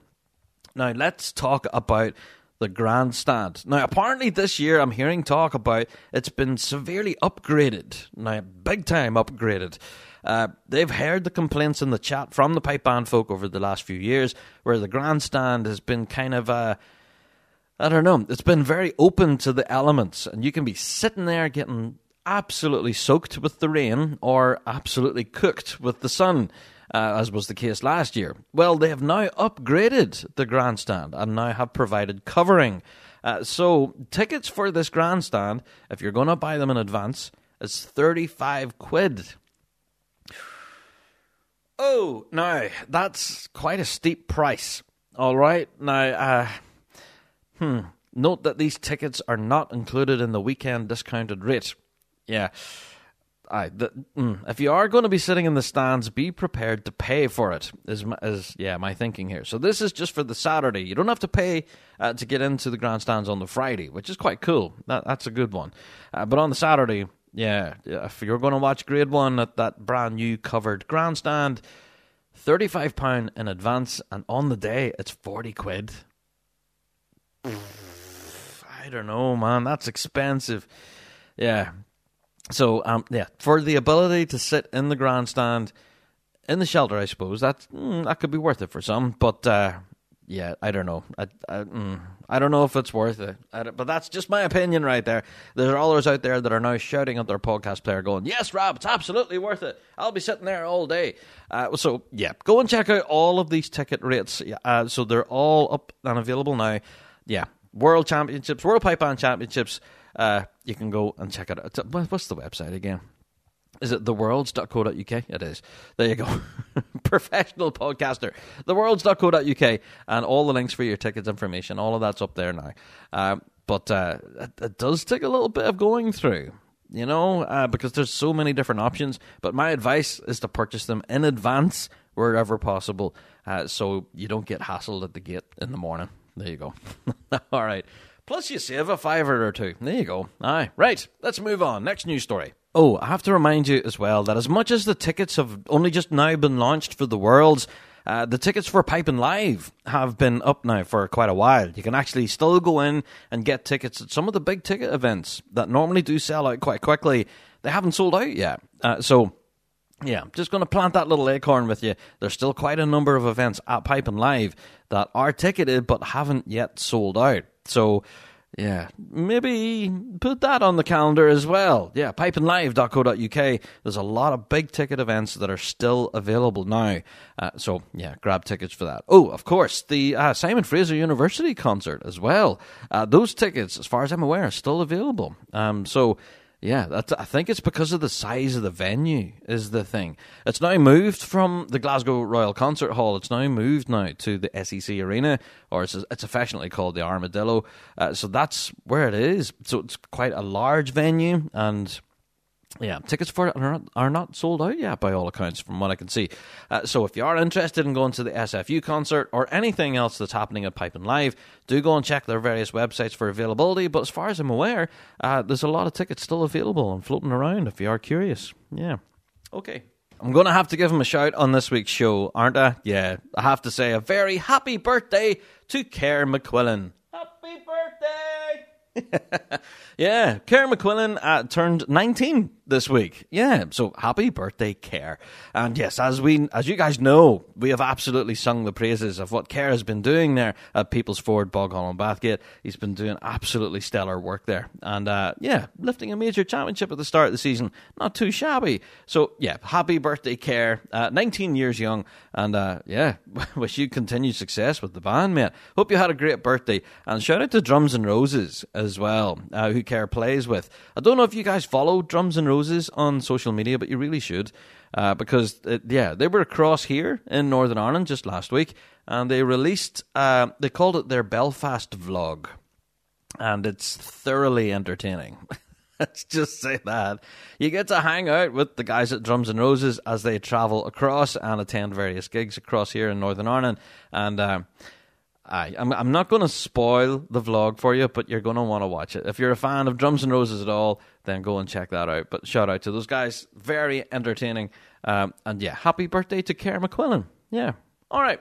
now let's talk about the grandstand. Now, apparently, this year I'm hearing talk about it's been severely upgraded. Now, big time upgraded. Uh, they've heard the complaints in the chat from the pipe band folk over the last few years, where the grandstand has been kind of uh, I don't know, it's been very open to the elements, and you can be sitting there getting absolutely soaked with the rain or absolutely cooked with the sun. Uh, as was the case last year. Well, they have now upgraded the grandstand and now have provided covering. Uh, so, tickets for this grandstand, if you're going to buy them in advance, is 35 quid. Oh, no, that's quite a steep price. All right. Now, uh, hmm. Note that these tickets are not included in the weekend discounted rate. Yeah. I, the, mm, if you are going to be sitting in the stands, be prepared to pay for it. Is, is yeah, my thinking here. So this is just for the Saturday. You don't have to pay uh, to get into the grandstands on the Friday, which is quite cool. That, that's a good one. Uh, but on the Saturday, yeah, if you're going to watch Grade 1 at that brand new covered grandstand, £35 in advance, and on the day, it's 40 quid. I don't know, man. That's expensive. Yeah. So, um, yeah, for the ability to sit in the grandstand, in the shelter, I suppose, that, mm, that could be worth it for some. But, uh, yeah, I don't know. I, I, mm, I don't know if it's worth it. but that's just my opinion right there. There are others out there that are now shouting at their podcast player, going, "Yes, Rab, it's absolutely worth it. I'll be sitting there all day." Uh, so yeah, go and check out all of these ticket rates. Uh, so they're all up and available now. Yeah, World Championships, World Band Championships. Uh, you can go and check it out. What's the website again? Is it theworlds.co.uk? It is. There you go. Professional podcaster. Theworlds.co.uk and all the links for your tickets information. All of that's up there now. Um, but uh, it, it, does take a little bit of going through, you know, uh, because there's so many different options. But my advice is to purchase them in advance wherever possible, uh, so you don't get hassled at the gate in the morning. There you go. All right. Plus, you save a fiver or two. There you go. Aye. Right. Let's move on. Next news story. Oh, I have to remind you as well that as much as the tickets have only just now been launched for the Worlds, uh, the tickets for Piping Live have been up now for quite a while. You can actually still go in and get tickets at some of the big ticket events that normally do sell out quite quickly. They haven't sold out yet. Uh, so, yeah, just going to plant that little acorn with you. There's still quite a number of events at Piping Live that are ticketed but haven't yet sold out. So, yeah, maybe put that on the calendar as well. Yeah, pipinglive.co.uk. There's a lot of big ticket events that are still available now. Uh, so, yeah, grab tickets for that. Oh, of course, the uh, Simon Fraser University concert as well. Uh, those tickets, as far as I'm aware, are still available. Um, so, yeah, that's, I think it's because of the size of the venue is the thing. It's now moved from the Glasgow Royal Concert Hall. It's now moved now to the SEC Arena, or it's, it's affectionately called the Armadillo. Uh, so that's where it is. So it's quite a large venue, and yeah, tickets for it are not, are not sold out yet, by all accounts, from what I can see. Uh, so, if you are interested in going to the SFU concert or anything else that's happening at Piping Live, do go and check their various websites for availability. But as far as I'm aware, uh, there's a lot of tickets still available and floating around if you are curious. Yeah. Okay. I'm going to have to give him a shout on this week's show, aren't I? Yeah. I have to say a very happy birthday to Kerr McQuillan. Happy birthday! yeah, Kerr McQuillan uh, turned 19 this week. Yeah, so happy birthday, Kerr. And yes, as we, as you guys know, we have absolutely sung the praises of what Kerr has been doing there at People's Ford, Boghall and Bathgate. He's been doing absolutely stellar work there, and uh, yeah, lifting a major championship at the start of the season, not too shabby. So yeah, happy birthday, Kerr. Uh, 19 years young, and uh, yeah, wish you continued success with the band, mate. Hope you had a great birthday, and shout out to Drums and Roses as well, uh, who Kerr plays with. I don't know if you guys follow Drums and Roses on social media, but you really should. Uh, because, uh, yeah, they were across here in Northern Ireland just last week, and they released, uh, they called it their Belfast vlog. And it's thoroughly entertaining. Let's just say that. You get to hang out with the guys at Drums and Roses as they travel across and attend various gigs across here in Northern Ireland. And, uh, I, I'm, I'm not going to spoil the vlog for you, but you're going to want to watch it. If you're a fan of Drums and Roses at all, then go and check that out. But shout out to those guys. Very entertaining. Um, and yeah, happy birthday to Kerr McQuillan. Yeah. All right.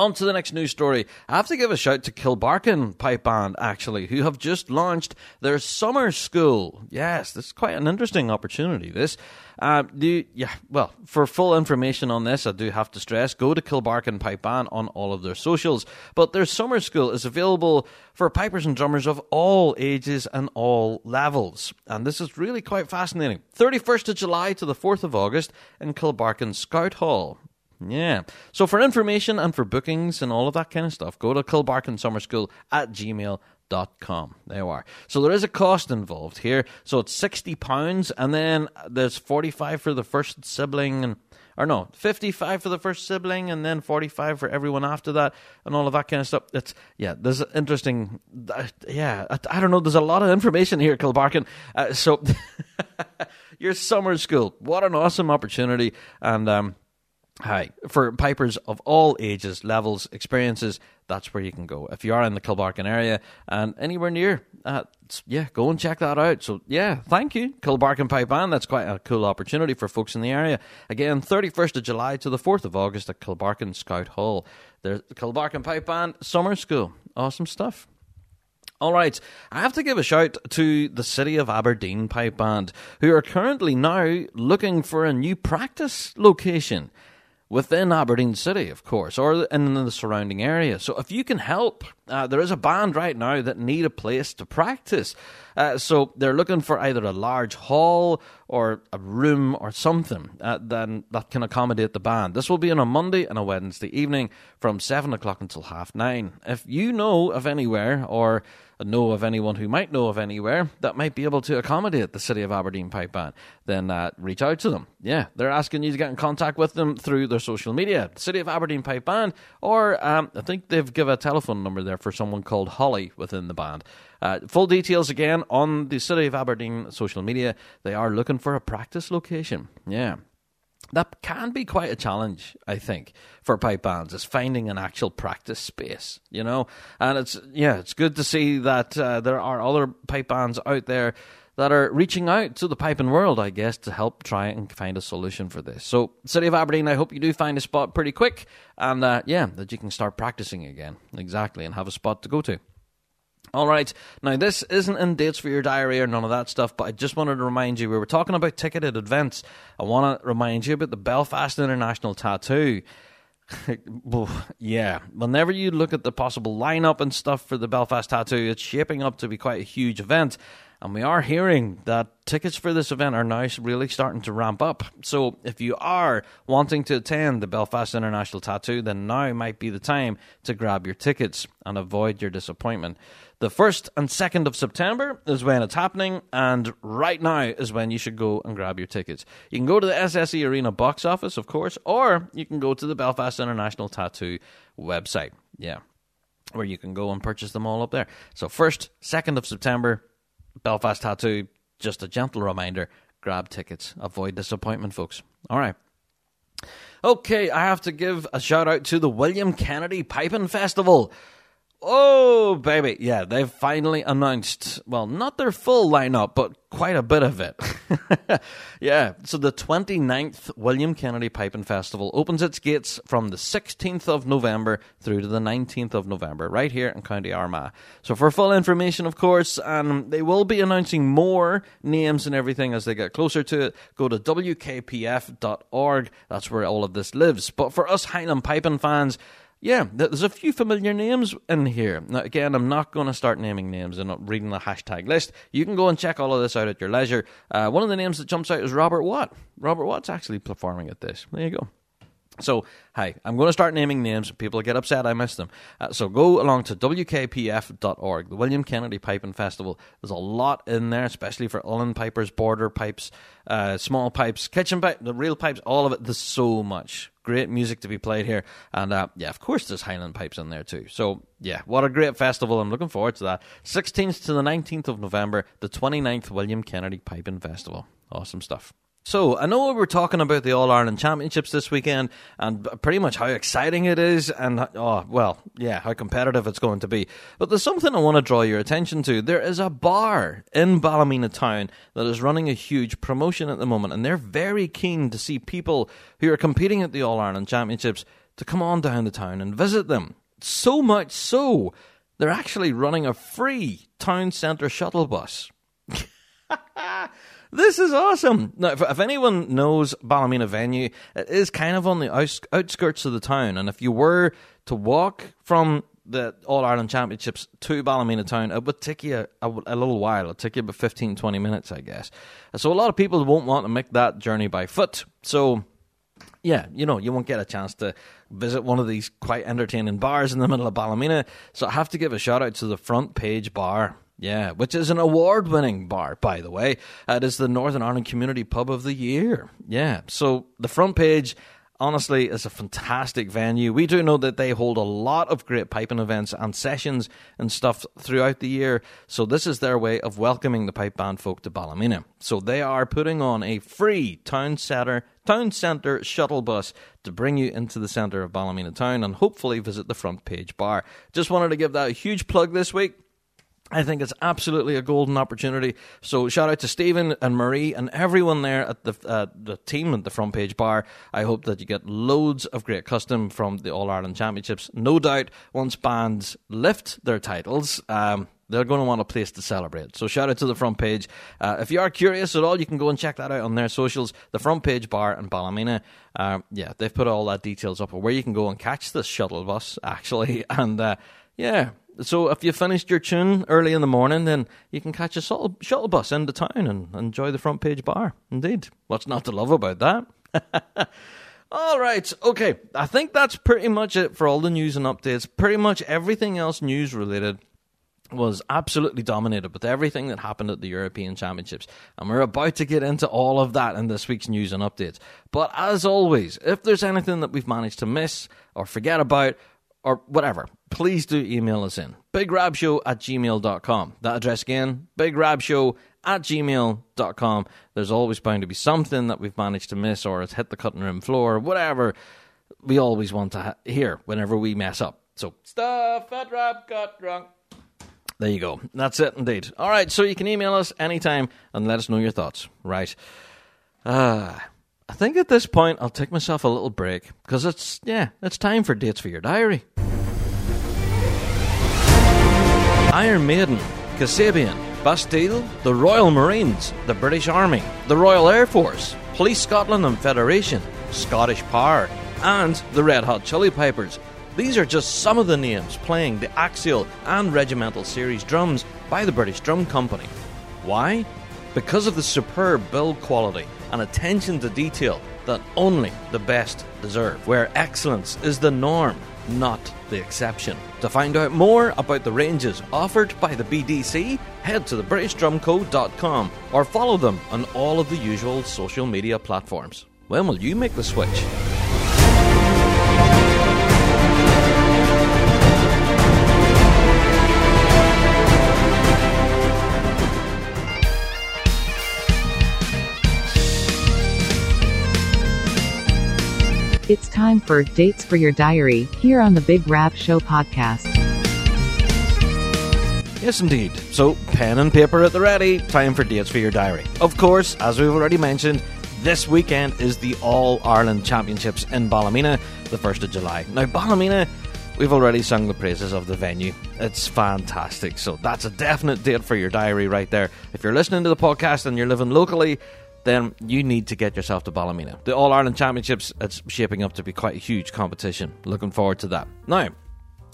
On to the next news story. I have to give a shout to Kilbarchan Pipe Band, actually, who have just launched their summer school. Yes, this is quite an interesting opportunity, this. Uh, do, yeah, well, for full information on this, I do have to stress go to Kilbarchan Pipe Band on all of their socials. But their summer school is available for pipers and drummers of all ages and all levels. And this is really quite fascinating. 31st of July to the 4th of August in Kilbarchan Scout Hall. Yeah. So for information and for bookings and all of that kind of stuff, go to Kilbarchan Summer School at gmail gmail.com. There you are. So there is a cost involved here. So it's sixty pounds and then there's forty five for the first sibling and or no, 55 for the first sibling and then 45 for everyone after that and all of that kind of stuff. It's, yeah, there's interesting, uh, yeah, I, I, don't know, there's a lot of information here, Kilbarchan. Uh, so, your summer school, what an awesome opportunity. And, um, Hi. For pipers of all ages, levels, experiences, that's where you can go. If you are in the Kilbarchan area and anywhere near, uh, yeah, go and check that out. So, yeah, thank you, Kilbarchan Pipe Band. That's quite a cool opportunity for folks in the area. Again, 31st of July to the 4th of August at Kilbarchan Scout Hall. There's the Kilbarchan Pipe Band Summer School. Awesome stuff. All right, I have to give a shout to the City of Aberdeen Pipe Band, who are currently now looking for a new practice location within Aberdeen City, of course, or in the surrounding area. So if you can help, uh, there is a band right now that need a place to practice. Uh, so they're looking for either a large hall or a room or something uh, then that can accommodate the band. This will be on a Monday and a Wednesday evening from seven o'clock until half nine. If you know of anywhere or know of anyone who might know of anywhere that might be able to accommodate the City of Aberdeen Pipe Band, then uh, reach out to them. Yeah, they're asking you to get in contact with them through their social media, City of Aberdeen Pipe Band, or um, I think they've given a telephone number there for someone called Holly within the band. Uh, full details again on the City of Aberdeen social media. They are looking for a practice location. Yeah. that can be quite a challenge, I think, for pipe bands is finding an actual practice space, you know. And it's yeah, it's good to see that uh, there are other pipe bands out there that are reaching out to the piping world, I guess, to help try and find a solution for this. So, City of Aberdeen, I hope you do find a spot pretty quick, and uh, yeah, that you can start practicing again, exactly, and have a spot to go to. All right. Now, this isn't in dates for your diary or none of that stuff, but I just wanted to remind you we were talking about ticketed events. I want to remind you about the Belfast International Tattoo. yeah, whenever you look at the possible lineup and stuff for the Belfast Tattoo, it's shaping up to be quite a huge event. And we are hearing that tickets for this event are now really starting to ramp up. So if you are wanting to attend the Belfast International Tattoo, then now might be the time to grab your tickets and avoid your disappointment. The 1st and 2nd of September is when it's happening, and right now is when you should go and grab your tickets. You can go to the SSE Arena box office, of course, or you can go to the Belfast International Tattoo website. Yeah, where you can go and purchase them all up there. So, 1st, 2nd of September, Belfast Tattoo, just a gentle reminder grab tickets. Avoid disappointment, folks. All right. Okay, I have to give a shout out to the William Kennedy Piping Festival. Oh, baby. Yeah, they've finally announced, well, not their full lineup, but quite a bit of it. yeah, so the 29th William Kennedy Piping Festival opens its gates from the 16th of November through to the 19th of November, right here in County Armagh. So, for full information, of course, and they will be announcing more names and everything as they get closer to it, go to wkpf.org. That's where all of this lives. But for us Highland Piping fans, yeah, there's a few familiar names in here. Now, again, I'm not going to start naming names and reading the hashtag list. You can go and check all of this out at your leisure. Uh, one of the names that jumps out is Robert Watt. Robert Watt's actually performing at this. There you go. So, hi, I'm going to start naming names. People get upset I miss them. Uh, so, go along to wkpf.org, the William Kennedy Piping Festival. There's a lot in there, especially for uilleann pipers, border pipes, uh, small pipes, kitchen pipes, the real pipes, all of it. There's so much great music to be played here. And uh, yeah, of course, there's Highland pipes in there too. So, yeah, what a great festival. I'm looking forward to that. 16th to the 19th of November, the 29th William Kennedy Piping Festival. Awesome stuff. So, I know we were talking about the All Ireland Championships this weekend and pretty much how exciting it is and, oh, well, yeah, how competitive it's going to be. But there's something I want to draw your attention to. There is a bar in Ballymena town that is running a huge promotion at the moment, and they're very keen to see people who are competing at the All Ireland Championships to come on down to town and visit them. So much so, they're actually running a free town centre shuttle bus. This is awesome. Now, if, if, anyone knows Ballymena venue, it is kind of on the outskirts of the town. And if you were to walk from the All Ireland Championships to Ballymena town, it would take you a, a, little while. It'd take you about 15, 20 minutes, I guess. So a lot of people won't want to make that journey by foot. So, yeah, you know, you won't get a chance to visit one of these quite entertaining bars in the middle of Ballymena. So I have to give a shout out to the Front Page Bar yeah, which is an award winning bar, by the way. It is the Northern Ireland Community Pub of the Year. Yeah, so the front page honestly is a fantastic venue. We do know that they hold a lot of great piping events and sessions and stuff throughout the year. So this is their way of welcoming the pipe band folk to Ballymena. So they are putting on a free town center town centre shuttle bus to bring you into the centre of Ballymena town and hopefully visit the front page bar. Just wanted to give that a huge plug this week. I think it's absolutely a golden opportunity. So shout out to Stephen and Marie and everyone there at the uh, the team at the front page bar. I hope that you get loads of great custom from the All Ireland Championships. No doubt, once bands lift their titles. Um, they're going to want a place to celebrate. So shout out to the front page. Uh, if you are curious at all, you can go and check that out on their socials. The front page bar in Ballymena. Uh, yeah, they've put all that details up of where you can go and catch this shuttle bus actually. And uh, yeah, so if you finished your tune early in the morning, then you can catch a shuttle bus into town and enjoy the front page bar. Indeed. What's not to love about that? all right. Okay. I think that's pretty much it for all the news and updates. Pretty much everything else news related was absolutely dominated with everything that happened at the European Championships. And we're about to get into all of that in this week's news and updates. But as always, if there's anything that we've managed to miss or forget about or whatever, please do email us in. BigRabShow at gmail.com. That address again, BigRabShow at gmail.com. There's always bound to be something that we've managed to miss or has hit the cutting room floor, or whatever. We always want to ha- hear whenever we mess up. So, stuff at Rab got drunk. There you go. That's it indeed. All right, so you can email us anytime and let us know your thoughts. Right. Uh, I think at this point I'll take myself a little break because it's, yeah, it's time for dates for your diary. Iron Maiden, Kasabian, Bastille, the Royal Marines, the British Army, the Royal Air Force, Police Scotland and Federation, Scottish Power, and the Red Hot Chili Peppers. These are just some of the names playing the axial and regimental series drums by the British Drum Company. Why? Because of the superb build quality and attention to detail that only the best deserve, where excellence is the norm, not the exception. To find out more about the ranges offered by the BDC, head to thebritishDrumCo.com or follow them on all of the usual social media platforms. When will you make the switch? It's time for Dates for Your Diary here on the Big Rab Show podcast. Yes, indeed. So, pen and paper at the ready. Time for dates for your diary. Of course, as we've already mentioned, this weekend is the All Ireland Championships in Ballymena, the 1st of July. Now, Ballymena, we've already sung the praises of the venue. It's fantastic. So, that's a definite date for your diary right there. If you're listening to the podcast and you're living locally, then you need to get yourself to Ballymena. The All Ireland Championships, it's shaping up to be quite a huge competition. Looking forward to that. Now,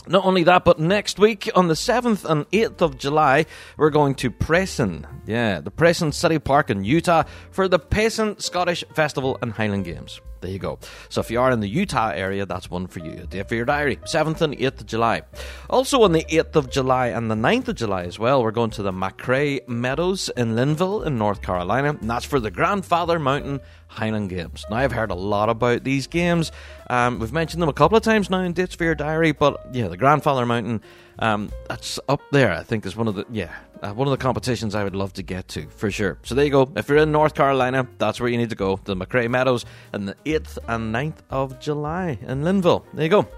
not only that, but next week on the 7th and 8th of July, we're going to Preston. Yeah, the Preston City Park in Utah for the Payson Scottish Festival and Highland Games. There you go. So if you are in the Utah area, that's one for you. A day for your diary. 7th and 8th of July. Also on the 8th of July and the 9th of July as well, we're going to the MacRae Meadows in Linville in North Carolina. And that's for the Grandfather Mountain Highland Games. Now, I've heard a lot about these games. Um, we've mentioned them a couple of times now in Dates for Your Diary, but yeah, the Grandfather Mountain, um, that's up there, I think, is one of the, yeah, uh, one of the competitions I would love to get to, for sure. So there you go. If you're in North Carolina, that's where you need to go. The MacRae Meadows and the 8th and 9th of July in Linville. There you go.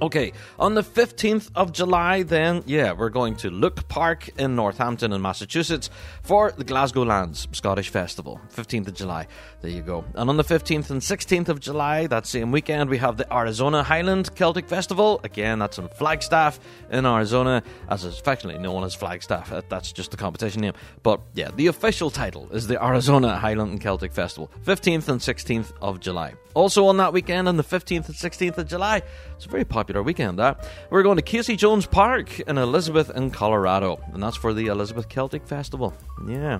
Okay, on the 15th of July, then, yeah, we're going to Look Park in Northampton in Massachusetts for the Glasgow Lands Scottish Festival. 15th of July, there you go. And on the 15th and 16th of July, that same weekend, we have the Arizona Highland Celtic Festival. Again, that's in Flagstaff in Arizona, as is affectionately known as Flagstaff. Uh, That's just the competition name. But yeah, the official title is the Arizona Highland and Celtic Festival. 15th and 16th of July. Also on that weekend, on the 15th and 16th of July, it's a very popular weekend, that. We're going to Casey Jones Park in Elizabeth in Colorado, and that's for the Elizabeth Celtic Festival. Yeah.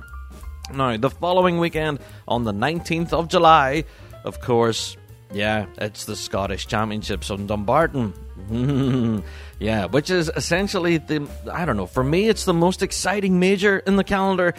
Now, the following weekend, on the 19th of July, of course, yeah, it's the Scottish Championships on Dumbarton. yeah, which is essentially the, I don't know, for me, it's the most exciting major in the calendar.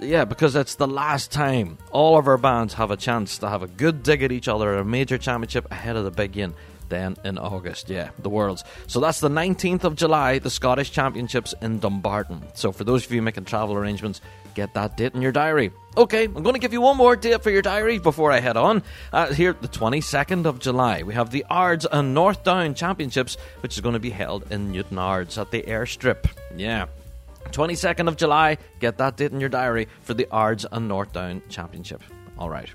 Yeah, because it's the last time all of our bands have a chance to have a good dig at each other at a major championship ahead of the big yin. Then in August, yeah, the Worlds. So that's the 19th of July, the Scottish Championships in Dumbarton. So for those of you making travel arrangements, get that date in your diary. Okay, I'm going to give you one more date for your diary before I head on. Uh, here, the 22nd of July, we have the Ards and North Down Championships, which is going to be held in Newtownards at the Airstrip. Yeah. 22nd of July, get that date in your diary for the Ards and North Down Championship. All right.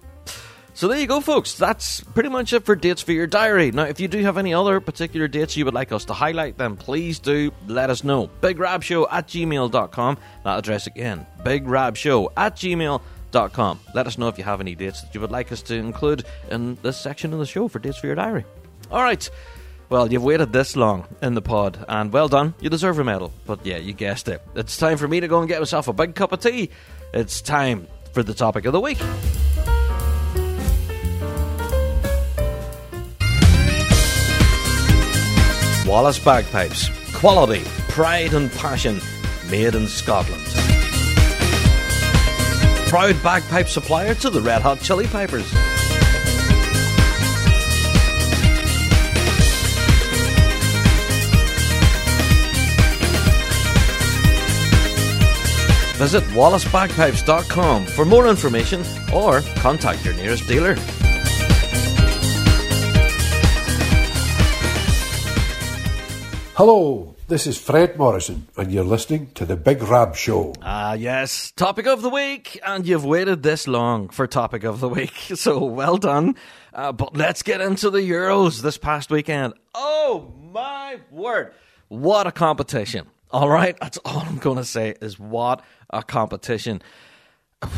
So there you go, folks. That's pretty much it for dates for your diary. Now, if you do have any other particular dates you would like us to highlight, then please do let us know. BigRabShow at gmail.com. That address again, BigRabShow at gmail.com. Let us know if you have any dates that you would like us to include in this section of the show for dates for your diary. All right. Well, you've waited this long in the pod, and well done. You deserve a medal. But yeah, you guessed it. It's time for me to go and get myself a big cup of tea. It's time for the topic of the week. Wallace Bagpipes. Quality, pride, and passion made in Scotland. Proud bagpipe supplier to the Red Hot Chili Pipers. Visit wallaceBagpipes.com for more information or contact your nearest dealer. Hello, this is Fred Morrison, and you're listening to The Big Rab Show. Ah, yes, topic of the week, and you've waited this long for topic of the week, so well done. Uh, but let's get into the Euros this past weekend. Oh my word, what a competition! All right, that's all I'm going to say is what a competition.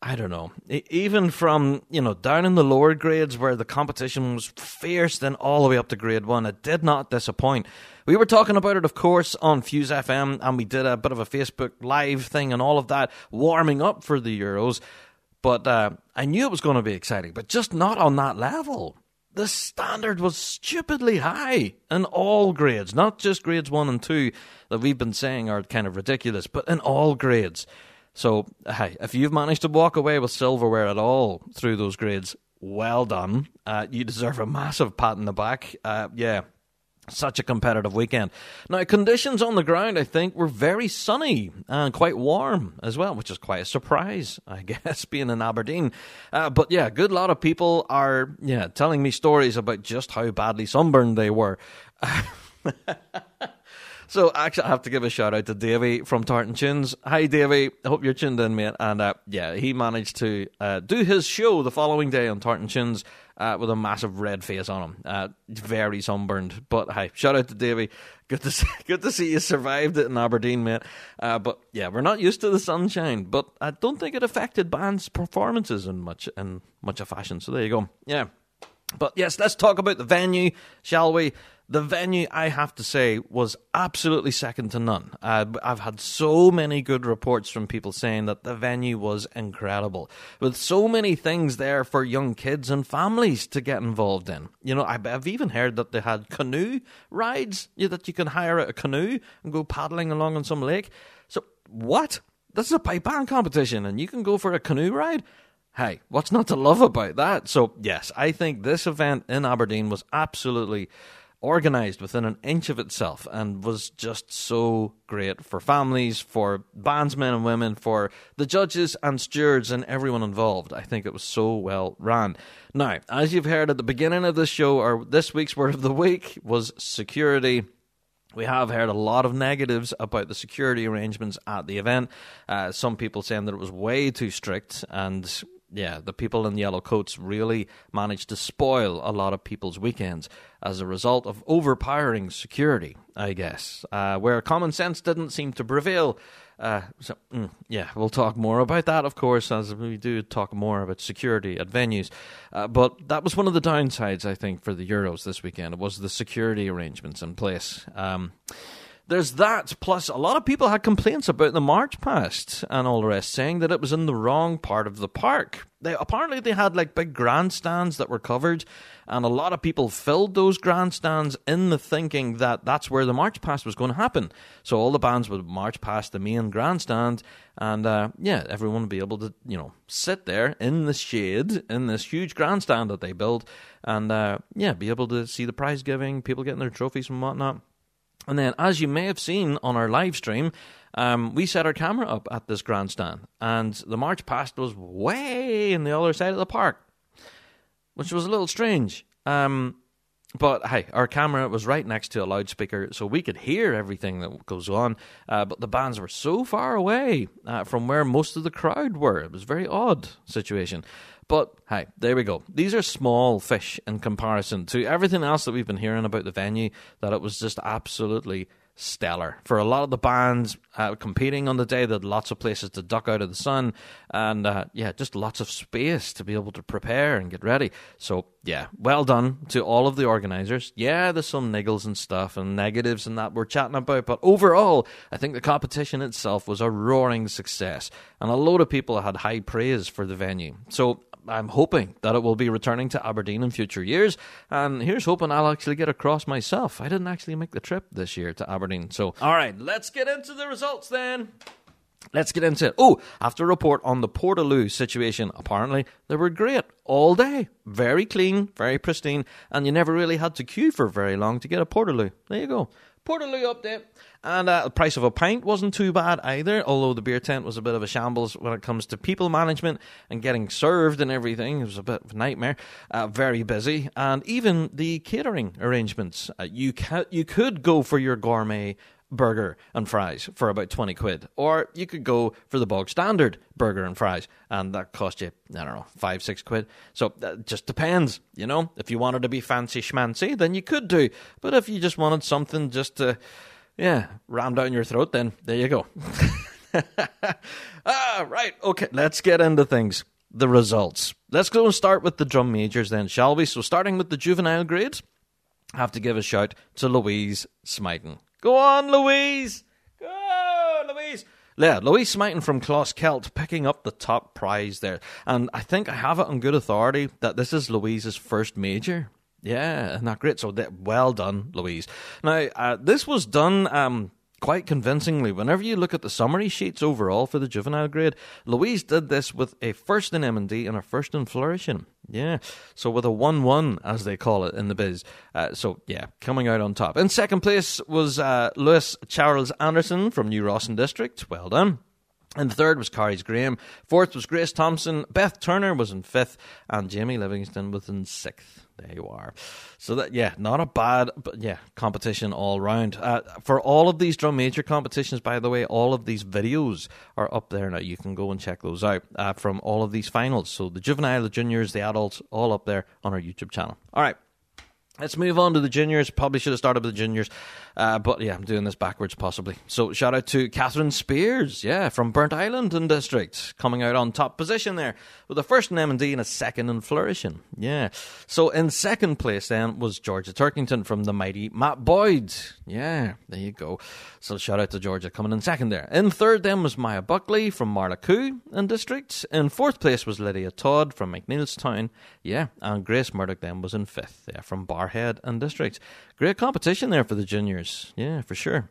I don't know. Even from you know down in the lower grades where the competition was fierce, then all the way up to grade one, it did not disappoint. We were talking about it, of course, on Fuse FM, and we did a bit of a Facebook Live thing and all of that, warming up for the Euros. But uh, I knew it was going to be exciting, but just not on that level. The standard was stupidly high in all grades, not just grades one and two that we've been saying are kind of ridiculous, but in all grades. So, hey, if you've managed to walk away with silverware at all through those grades, well done. Uh, you deserve a massive pat in the back. Uh, yeah, such a competitive weekend. Now, conditions on the ground, I think, were very sunny and quite warm as well, which is quite a surprise, I guess, being in Aberdeen. Uh, but yeah, a good lot of people are yeah telling me stories about just how badly sunburned they were. So actually, I have to give a shout out to Davey from Tartan Tunes. Hi, Davey. I hope you're tuned in, mate. And uh, yeah, he managed to uh, do his show the following day on Tartan Tunes uh, with a massive red face on him. Uh, very sunburned. But hi, shout out to Davey. Good to see, good to see you survived it in Aberdeen, mate. Uh, but yeah, we're not used to the sunshine, but I don't think it affected bands' performances in much in much of fashion. So there you go. Yeah. But yes, let's talk about the venue, shall we? The venue, I have to say, was absolutely second to none. Uh, I've had so many good reports from people saying that the venue was incredible, with so many things there for young kids and families to get involved in. You know, I've, even heard that they had canoe rides that you can hire a canoe and go paddling along on some lake. So, what? This is a pipe band competition, and you can go for a canoe ride? Hey, what's not to love about that? So, yes, I think this event in Aberdeen was absolutely organized within an inch of itself and was just so great for families, for bandsmen and women, for the judges and stewards and everyone involved. I think it was so well ran. Now, as you've heard at the beginning of this show, or this week's word of the week was security. We have heard a lot of negatives about the security arrangements at the event. Uh, some people saying that it was way too strict, and yeah, the people in yellow coats really managed to spoil a lot of people's weekends as a result of overpowering security, I guess, uh, where common sense didn't seem to prevail. Uh, so, mm, yeah, we'll talk more about that, of course, as we do talk more about security at venues. Uh, but that was one of the downsides, I think, for the Euros this weekend. It was the security arrangements in place. Um, there's that. Plus, a lot of people had complaints about the march past and all the rest, saying that it was in the wrong part of the park. They apparently they had like big grandstands that were covered, and a lot of people filled those grandstands in the thinking that that's where the march past was going to happen. So all the bands would march past the main grandstand, and uh, yeah, everyone would be able to you know sit there in the shade in this huge grandstand that they built, and uh, yeah, be able to see the prize giving, people getting their trophies and whatnot. And then, as you may have seen on our live stream, um, we set our camera up at this grandstand, and the march past was way in the other side of the park, which was a little strange. Um, but hey, our camera was right next to a loudspeaker, so we could hear everything that goes on. Uh, but the bands were so far away uh, from where most of the crowd were. It was a very odd situation. But hey, there we go. These are small fish in comparison to everything else that we've been hearing about the venue, that it was just absolutely stellar. For a lot of the bands uh, competing on the day, had lots of places to duck out of the sun, and uh, yeah, just lots of space to be able to prepare and get ready. So yeah, well done to all of the organisers. Yeah, there's some niggles and stuff and negatives and that we're chatting about, but overall, I think the competition itself was a roaring success, and a load of people had high praise for the venue. So I'm hoping that it will be returning to Aberdeen in future years. And here's hoping I'll actually get across myself. I didn't actually make the trip this year to Aberdeen. So, all right, let's get into the results then. Let's get into it. Oh, after a report on the Portaloo situation, apparently they were great all day. Very clean, very pristine, and you never really had to queue for very long to get a Portaloo. There you go. Portaloo update. And uh, the price of a pint wasn't too bad either, although the beer tent was a bit of a shambles when it comes to people management and getting served and everything. It was a bit of a nightmare. Uh, very busy. And even the catering arrangements. Uh, you, ca- you could go for your gourmet burger and fries for about 20 quid. Or you could go for the bog standard burger and fries, and that cost you, I don't know, five, six quid. So that just depends, you know. If you wanted to be fancy schmancy, then you could do. But if you just wanted something just to, yeah, ram down your throat, then there you go. ah, right, okay, let's get into things. The results. Let's go and start with the drum majors then, shall we? So starting with the juvenile grades, I have to give a shout to Louise Smyton. Go on, Louise! Go, Louise! Yeah, Louise Smyton from Closkelt picking up the top prize there. And I think I have it on good authority that this is Louise's first major. Yeah, that great? So well done, Louise. Now, uh, this was done um, quite convincingly. Whenever you look at the summary sheets overall for the juvenile grade, Louise did this with a first in M&D and a first in flourishing. Yeah, so with a 1 1, as they call it in the biz. Uh, so, yeah, coming out on top. In second place was uh, Lewis Charles Anderson from New Rawson District. Well done. And the third was Carries Graham. Fourth was Grace Thompson. Beth Turner was in fifth. And Jamie Livingston was in sixth. There you are. So that yeah, not a bad, but yeah, competition all round. Uh, for all of these drum major competitions, by the way, all of these videos are up there now. You can go and check those out uh, from all of these finals. So the juvenile, the juniors, the adults, all up there on our YouTube channel. All right. Let's move on to the juniors. Probably should have started with the juniors, uh, but yeah, I'm doing this backwards possibly. So shout out to Catherine Spears, yeah, from Burntisland and District, coming out on top position there with a first in M&D and a second in Flourishing. Yeah. So in second place then was Georgia Turkington from the mighty Matt Boyd. Yeah, there you go. So shout out to Georgia coming in second there. In third then was Maya Buckley from Marlacoo and District. In fourth place was Lydia Todd from McNeilstown. Yeah, and Grace Murdoch then was in fifth, yeah, from Barrhead and District. Great competition there for the juniors. Yeah, for sure.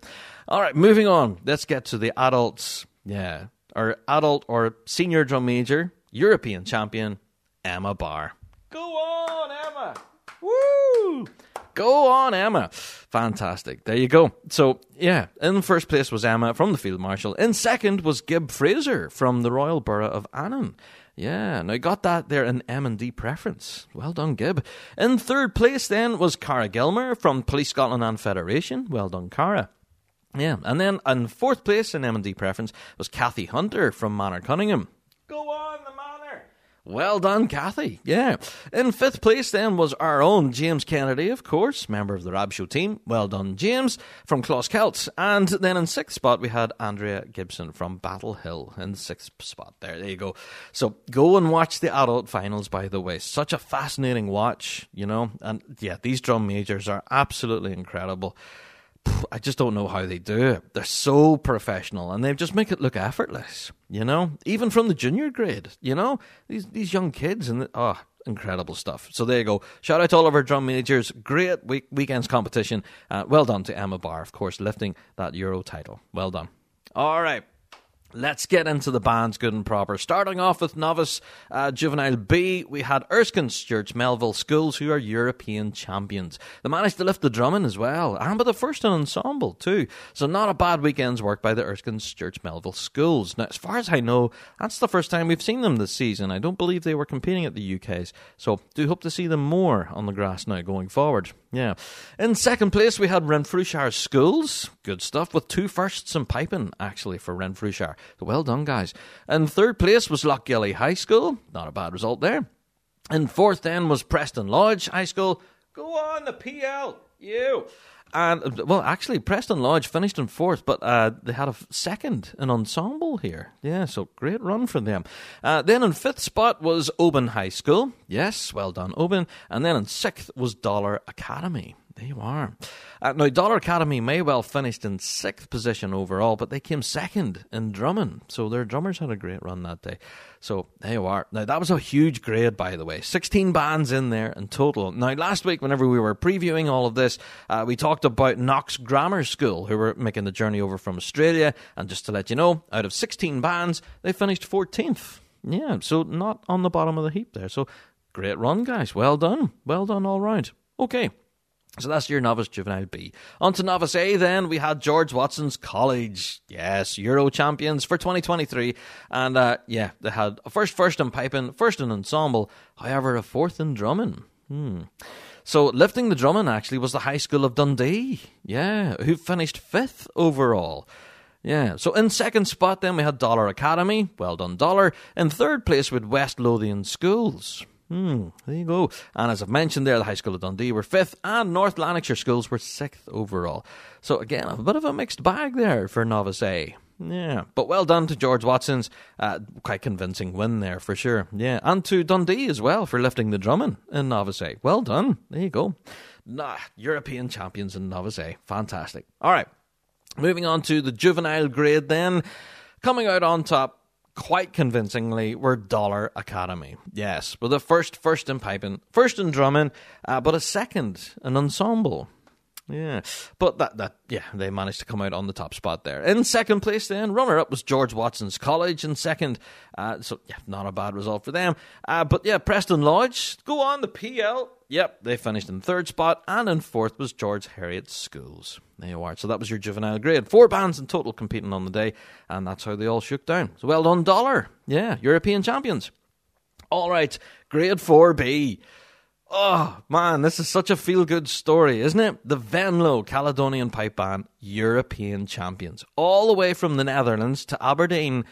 All right, moving on. Let's get to the adults. Yeah, our adult or senior drum major, European champion, Emma Barr. Go on, Emma! Woo! Go on, Emma. Fantastic. There you go. So, yeah, in first place was Emma from the Field Marshal. In second was Gib Fraser from the Royal Borough of Annan. Yeah, now got that there in M&D preference. Well done, Gib. In third place then was Cara Gilmer from Police Scotland and Federation. Well done, Cara. Yeah, and then in fourth place in M&D preference was Kathy Hunter from Manorcunningham. Go on. Well done, Kathy. Yeah. In fifth place then was our own James Kennedy, of course, member of the Rab Show team. Well done, James, from Closkelt. And then in sixth spot we had Andrea Gibson from Battlehill in sixth spot. There, there you go. So go and watch the adult finals, by the way. Such a fascinating watch, you know. And yeah, these drum majors are absolutely incredible. I just don't know how they do it. They're so professional and they just make it look effortless, you know? Even from the junior grade, you know? These these young kids and the, oh, incredible stuff. So there you go. Shout out to all of our drum majors. Great week, weekend's competition. Uh, well done to Emma Barr, of course, lifting that Euro title. Well done. All right. Let's get into the bands good and proper. Starting off with Novice uh, Juvenile B, we had Erskine Stewart's Melville Schools, who are European champions. They managed to lift the drumming as well, and by the first in ensemble too. So not a bad weekend's work by the Erskine Stewart's Melville Schools. Now, as far as I know, that's the first time we've seen them this season. I don't believe they were competing at the UK's, so do hope to see them more on the grass now going forward. Yeah. In second place, we had Renfrewshire Schools. Good stuff, with two firsts in piping, actually, for Renfrewshire. Well done, guys. And third place was Lochgelly High School. Not a bad result there. And fourth, then, was Preston Lodge High School. Go on, the PL. You. And, well, actually, Preston Lodge finished in fourth, but uh, they had a second an ensemble here. Yeah, so great run for them. Uh, then in fifth spot was Oban High School. Yes, well done, Oban. And then in sixth was Dollar Academy. There you are. Uh, now, Dollar Academy may well finished in sixth position overall, but they came second in drumming. So their drummers had a great run that day. So there you are. Now, that was a huge grade, by the way. 16 bands in there in total. Now, last week, whenever we were previewing all of this, uh, we talked about Knox Grammar School, who were making the journey over from Australia. And just to let you know, out of 16 bands, they finished 14th. Yeah, so not on the bottom of the heap there. So great run, guys. Well done. Well done all round. Okay. So that's your novice juvenile B. On to novice A then, we had George Watson's College. Yes, Euro champions for 2023. And uh, yeah, they had a first first in piping, first in ensemble, however, a fourth in drumming. Hmm. So lifting the drumming actually was the High School of Dundee. Yeah, who finished fifth overall. Yeah, so in second spot then we had Dollar Academy. Well done, Dollar. In third place with West Lothian Schools. Hmm, there you go. And as I've mentioned there, the High School of Dundee were fifth, and North Lanarkshire schools were sixth overall. So again, a bit of a mixed bag there for Novice A. Yeah, but well done to George Watson's. Uh, quite convincing win there for sure. Yeah, and to Dundee as well for lifting the drumming in Novice A. Well done. There you go. Nah, European champions in Novice A. Fantastic. All right, moving on to the juvenile grade then. Coming out on top, quite convincingly were Dollar Academy. Yes, with a first, first in piping, first in drumming, uh, but a second in ensemble. Yeah, but that that yeah, they managed to come out on the top spot there. In second place, then runner up was George Watson's College in second. Uh, so yeah, not a bad result for them. Uh, but yeah, Preston Lodge go on the PL. Yep, they finished in third spot, and in fourth was George Heriot Schools. There you are. So that was your juvenile grade. Four bands in total competing on the day, and that's how they all shook down. So well done, Dollar. Yeah, European champions. All right, grade four B. Oh, man, this is such a feel good story, isn't it? The Venlo Caledonian Pipe Band, European champions. All the way from the Netherlands to Aberdeen,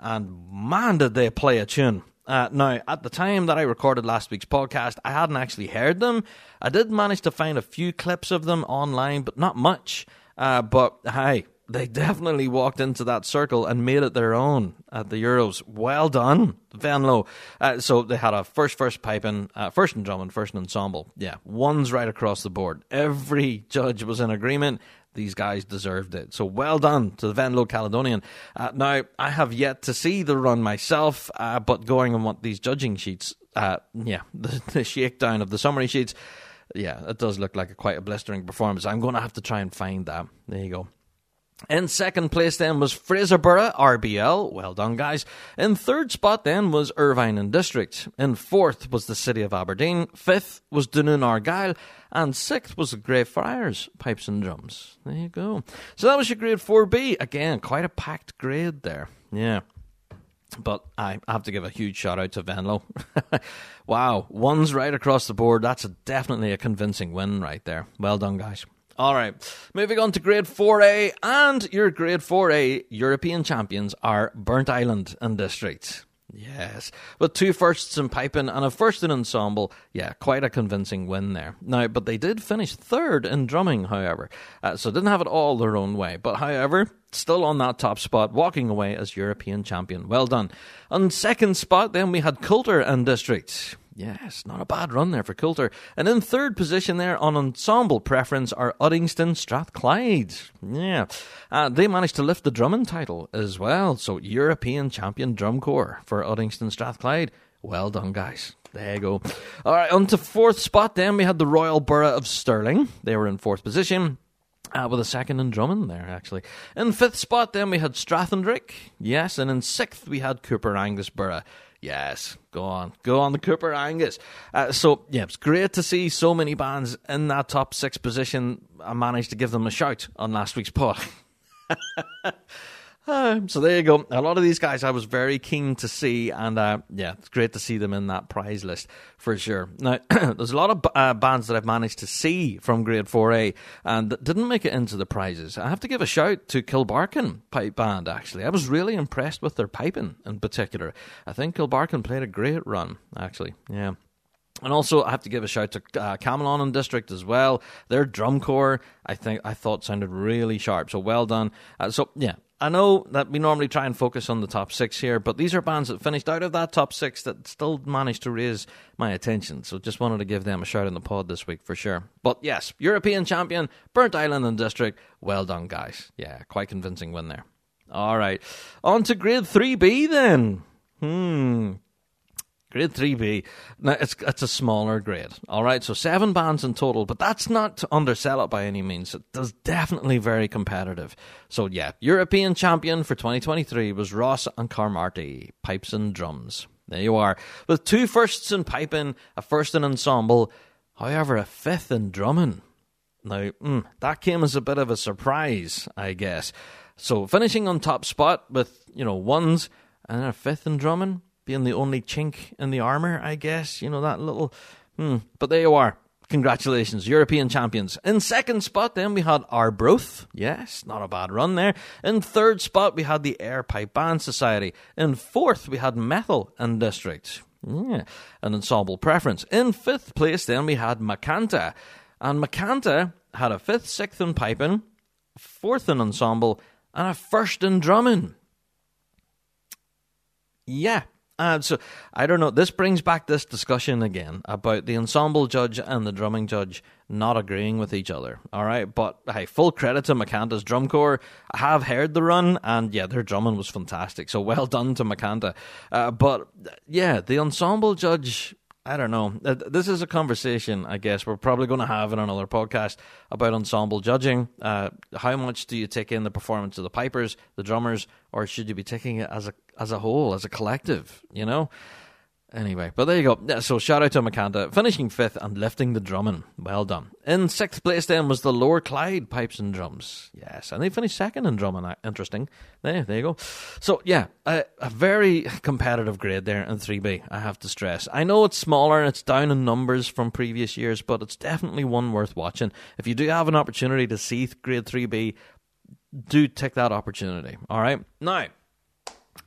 and man, did they play a tune. Uh, now, at the time that I recorded last week's podcast, I hadn't actually heard them. I did manage to find a few clips of them online, but not much. Uh, but hey, they definitely walked into that circle and made it their own at the Euros. Well done, Venlo. Uh, so they had a first, first piping, uh, first in first in ensemble. Yeah, ones right across the board. Every judge was in agreement. These guys deserved it. So well done to the Venlo Caledonian. Uh, now, I have yet to see the run myself, uh, but going on what these judging sheets, uh, yeah, the, the shakedown of the summary sheets, yeah, it does look like a quite a blistering performance. I'm going to have to try and find that. There you go. In second place then was Fraserburgh RBL. Well done, guys. In third spot then was Irvine and District. In fourth was the City of Aberdeen. Fifth was Dunoon Argyll. And sixth was the Greyfriars Pipes and Drums. There you go. So that was your grade 4B. Again, quite a packed grade there. Yeah. But I have to give a huge shout out to Venlo. wow, one's right across the board. That's a, definitely a convincing win right there. Well done, guys. All right, moving on to grade 4A, and your grade 4A European champions are Burntisland and District. Yes, with two firsts in piping and a first in ensemble. Yeah, quite a convincing win there. Now, but they did finish third in drumming, however, uh, so didn't have it all their own way. But however, still on that top spot, walking away as European champion. Well done. On second spot, then we had Coulter and District. Yes, not a bad run there for Coulter. And in third position there on ensemble preference are Uddingston Strathclyde. Yeah, uh, they managed to lift the drumming title as well. So European champion drum corps for Uddingston Strathclyde. Well done, guys. There you go. All right, on to fourth spot. Then we had the Royal Borough of Stirling. They were in fourth position. Uh, with a second in drumming there, actually. In fifth spot, then we had Strathendrick. Yes, and in sixth, we had Coupar Angus Borough. Yes, go on. Go on the Coupar Angus. Uh, so, yeah, it's great to see so many bands in that top six position. I managed to give them a shout on last week's pod. Uh, so there you go. A lot of these guys I was very keen to see, and uh, yeah, it's great to see them in that prize list for sure. Now, there's a lot of uh, bands that I've managed to see from Grade 4A and that didn't make it into the prizes. I have to give a shout to Kilbarchan Pipe Band, actually. I was really impressed with their piping in particular. I think Kilbarchan played a great run, actually. Yeah. And also, I have to give a shout to uh, Camelon and District as well. Their drum corps, I think, I thought sounded really sharp. So well done. Uh, so yeah, I know that we normally try and focus on the top six here, but these are bands that finished out of that top six that still managed to raise my attention. So just wanted to give them a shout in the pod this week for sure. But yes, European champion, Burntisland and District. Well done, guys. Yeah, quite convincing win there. All right. On to grade 3B then. Hmm. Grade 3B. Now, it's, it's a smaller grade. All right. So seven bands in total, but that's not to undersell it by any means. It's definitely very competitive. So, yeah, European champion for 2023 was Ross and Cromarty, pipes and drums. There you are. With two firsts in piping, a first in ensemble, however, a fifth in drumming. Now, mm, that came as a bit of a surprise, I guess. So finishing on top spot with, you know, ones and a fifth in drumming, being the only chink in the armour, I guess. You know, that little. Hmm. But there you are. Congratulations, European champions. In second spot, then we had Arbroath. Yes, not a bad run there. In third spot, we had the Ayr Pipe Band Society. In fourth, we had Methil and District. Yeah, an ensemble preference. In fifth place, then we had Macanta. And Macanta had a fifth, sixth in piping, fourth in ensemble, and a first in drumming. Yeah, so I don't know. This brings back this discussion again about the ensemble judge and the drumming judge not agreeing with each other. All right, but hey, full credit to Macanta's drum corps. I have heard the run, and yeah, their drumming was fantastic. So well done to Macanta. Uh, but yeah, the ensemble judge I don't know. This is a conversation, I guess, we're probably going to have in another podcast about ensemble judging. Uh, how much do you take in the performance of the pipers, the drummers, or should you be taking it as a as a whole, as a collective? You know. Anyway, but there you go. So shout out to Macanta, finishing fifth and lifting the drumming. Well done. In sixth place then was the Lower Clyde Pipes and Drums. Yes, and they finished second in drumming. Uh, interesting. There, there you go. So yeah, a, a very competitive grade there in 3B, I have to stress. I know it's smaller and it's down in numbers from previous years, but it's definitely one worth watching. If you do have an opportunity to see grade 3B, do take that opportunity. All right? Now,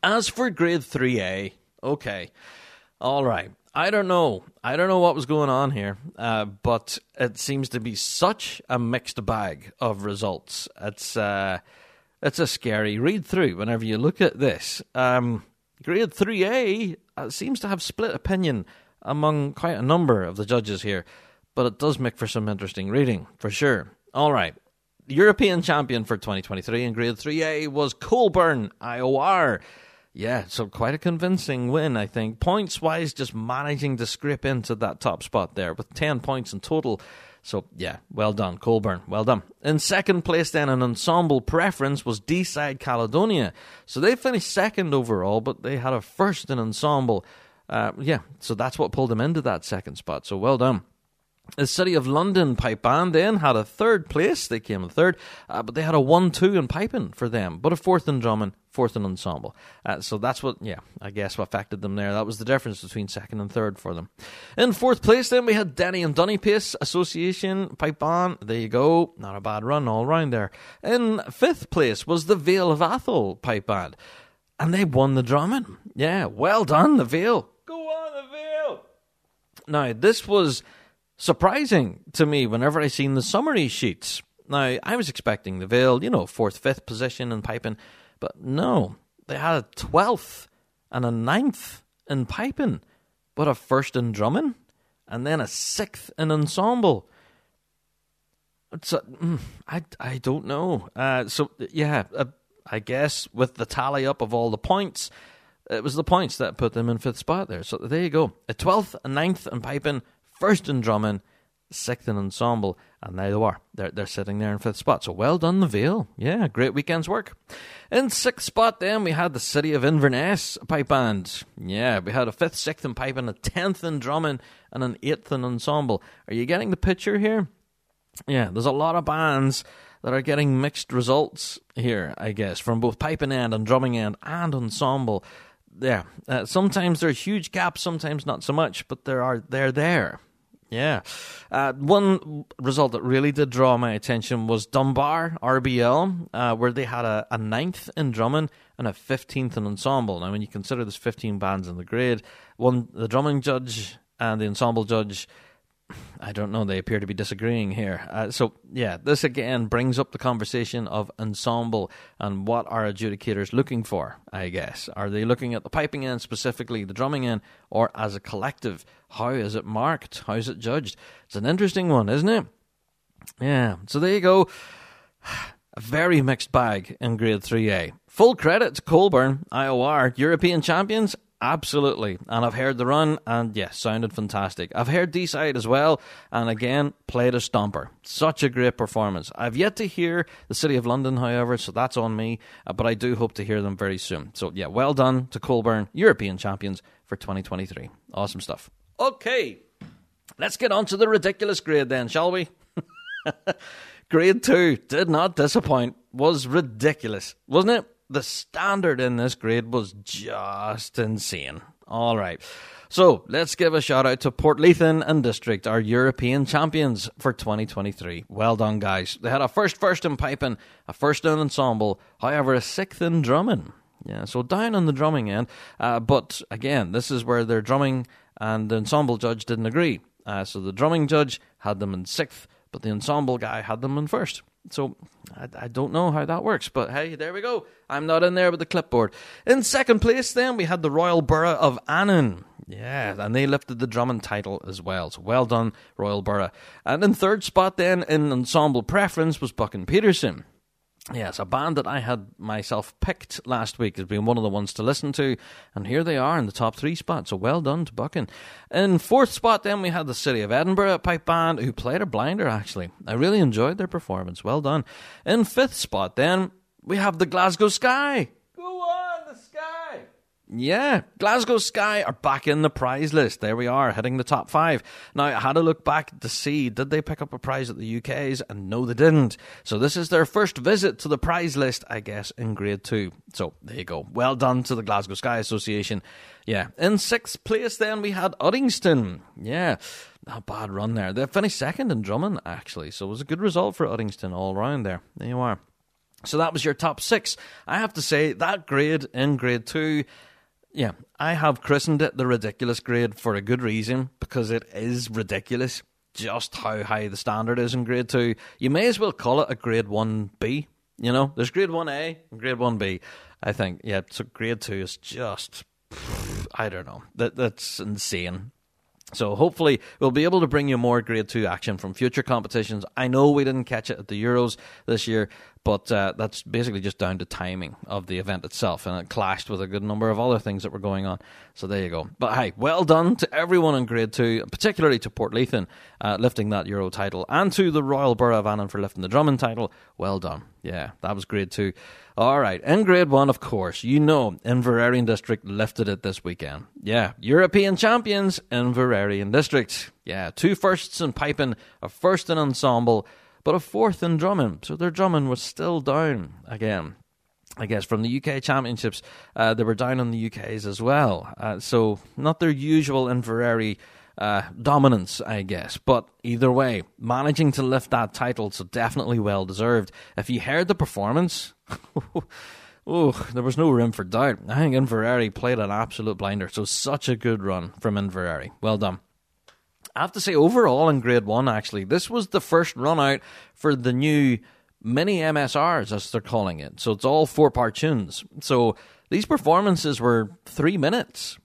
as for grade 3A, okay. All right. I don't know. I don't know what was going on here, uh, but it seems to be such a mixed bag of results. It's uh, it's a scary read through whenever you look at this. Um, grade 3A uh, seems to have split opinion among quite a number of the judges here, but it does make for some interesting reading, for sure. All right. European champion for 2023 in grade 3A was Coalburn IOR. Yeah, so quite a convincing win, I think. Points wise, just managing to scrape into that top spot there with 10 points in total. So, yeah, well done, Coalburn. Well done. In second place, then, an ensemble preference was Deeside Caledonia. So they finished second overall, but they had a first in ensemble. Uh, yeah, so that's what pulled them into that second spot. So, well done. The City of London Pipe Band then had a third place. They came in third, uh, but they had a 1 2 in piping for them, but a fourth in drumming, fourth in ensemble. Uh, so that's what, yeah, I guess what affected them there. That was the difference between second and third for them. In fourth place then we had Denny and Dunipace Association Pipe Band. There you go. Not a bad run all round there. In fifth place was the Vale of Atholl Pipe Band. And they won the drumming. Yeah, well done, the Vale. Go on, the Vale. Now, this was surprising to me whenever I seen the summary sheets. Now, I was expecting the Vale, you know, fourth, fifth position in piping, but no, they had a 12th and a ninth in piping, but a first in drumming, and then a sixth in ensemble. So, mm, I, I don't know. Uh, so, yeah, uh, I guess with the tally up of all the points, it was the points that put them in fifth spot there. So there you go. A 12th, a ninth in piping, first in drumming, sixth in ensemble, and now they are. They're, they're sitting there in fifth spot. So well done, the Vale. Yeah, great weekend's work. In sixth spot, then, we had the City of Inverness pipe band. Yeah, we had a fifth, sixth in piping, a tenth in drumming, and an eighth in ensemble. Are you getting the picture here? Yeah, there's a lot of bands that are getting mixed results here, I guess, from both piping end and drumming end and ensemble. Yeah, uh, sometimes there are huge gaps, sometimes not so much, but there are they're there. Yeah. Uh, one result that really did draw my attention was Dunbar RBL, uh, where they had a, a ninth in drumming and a 15th in ensemble. Now, when you consider there's 15 bands in the grade, one the drumming judge and the ensemble judge I don't know. They appear to be disagreeing here. Uh, so, yeah, this again brings up the conversation of ensemble and what are adjudicators looking for, I guess. Are they looking at the piping end, specifically the drumming end, or as a collective? How is it marked? How is it judged? It's an interesting one, isn't it? Yeah, so there you go. A very mixed bag in Grade 3A. Full credit to Coalburn, IOR, European champions, Absolutely. And I've heard the run, and yes, sounded fantastic. I've heard Deeside as well, and again, played a stomper. Such a great performance. I've yet to hear the City of London, however, so that's on me, uh, but I do hope to hear them very soon. So, yeah, well done to Coalburn, European champions for 2023. Awesome stuff. Okay, let's get on to the ridiculous grade then, shall we? grade 2 did not disappoint, was ridiculous, wasn't it? The standard in this grade was just insane. All right. So let's give a shout out to Port Portlethen and District, our European champions for 2023. Well done, guys. They had a first first in piping, a first in ensemble, however, a sixth in drumming. Yeah, so down on the drumming end. Uh, but again, this is where their drumming and the ensemble judge didn't agree. Uh, so the drumming judge had them in sixth, but the ensemble guy had them in first. So I, I, don't know how that works, but hey, there we go. I'm not in there with the clipboard. In second place, then we had the Royal Borough of Annan. Yeah, and they lifted the drumming title as well. So well done, Royal Borough. And in third spot, then in ensemble preference was Buchan Peterson. Yes, a band that I had myself picked last week has been one of the ones to listen to, and here they are in the top three spots. So well done to Buchan. In fourth spot, then we had the City of Edinburgh pipe band who played a blinder. Actually, I really enjoyed their performance. Well done. In fifth spot, then we have the Glasgow Skye. Go on, the Skye. Yeah, Glasgow Skye are back in the prize list. There we are, hitting the top five. Now, I had to look back to see did they pick up a prize at the UK's, and no, they didn't. So this is their first visit to the prize list, I guess, in grade two. So there you go. Well done to the Glasgow Skye Association. Yeah, in sixth place, then we had Uddingston. Yeah, not bad run there. They finished second in drumming, actually, so it was a good result for Uddingston all round there. There you are. So that was your top six. I have to say that grade in grade two yeah, I have christened it the ridiculous grade for a good reason because it is ridiculous just how high the standard is in grade 2. You may as well call it a grade 1B. You know, there's grade 1A and grade 1B. I think, yeah, so grade 2 is just, I don't know. That That's insane. So hopefully we'll be able to bring you more grade 2 action from future competitions. I know we didn't catch it at the Euros this year, but uh, that's basically just down to timing of the event itself, and it clashed with a good number of other things that were going on. So there you go. But hey, well done to everyone in Grade 2, particularly to Portlethen uh, lifting that Euro title, and to the Royal Borough of Annan for lifting the drumming title. Well done. Yeah, that was Grade 2. All right, in Grade 1, of course, you know Inveraray and District lifted it this weekend. Yeah, European champions, Inveraray and District. Yeah, two firsts in piping, a first in ensemble, but a fourth in drumming. So their drumming was still down again. I guess from the UK Championships, uh, they were down on the UK's as well. Uh, so not their usual Inveraray uh, dominance, I guess. But either way, managing to lift that title, so definitely well deserved. If you heard the performance, oh, there was no room for doubt. I think Inveraray played an absolute blinder. So such a good run from Inveraray. Well done. I have to say, overall in grade one, actually, this was the first run out for the new mini MSRs, as they're calling it. So it's all four part tunes. So these performances were three minutes,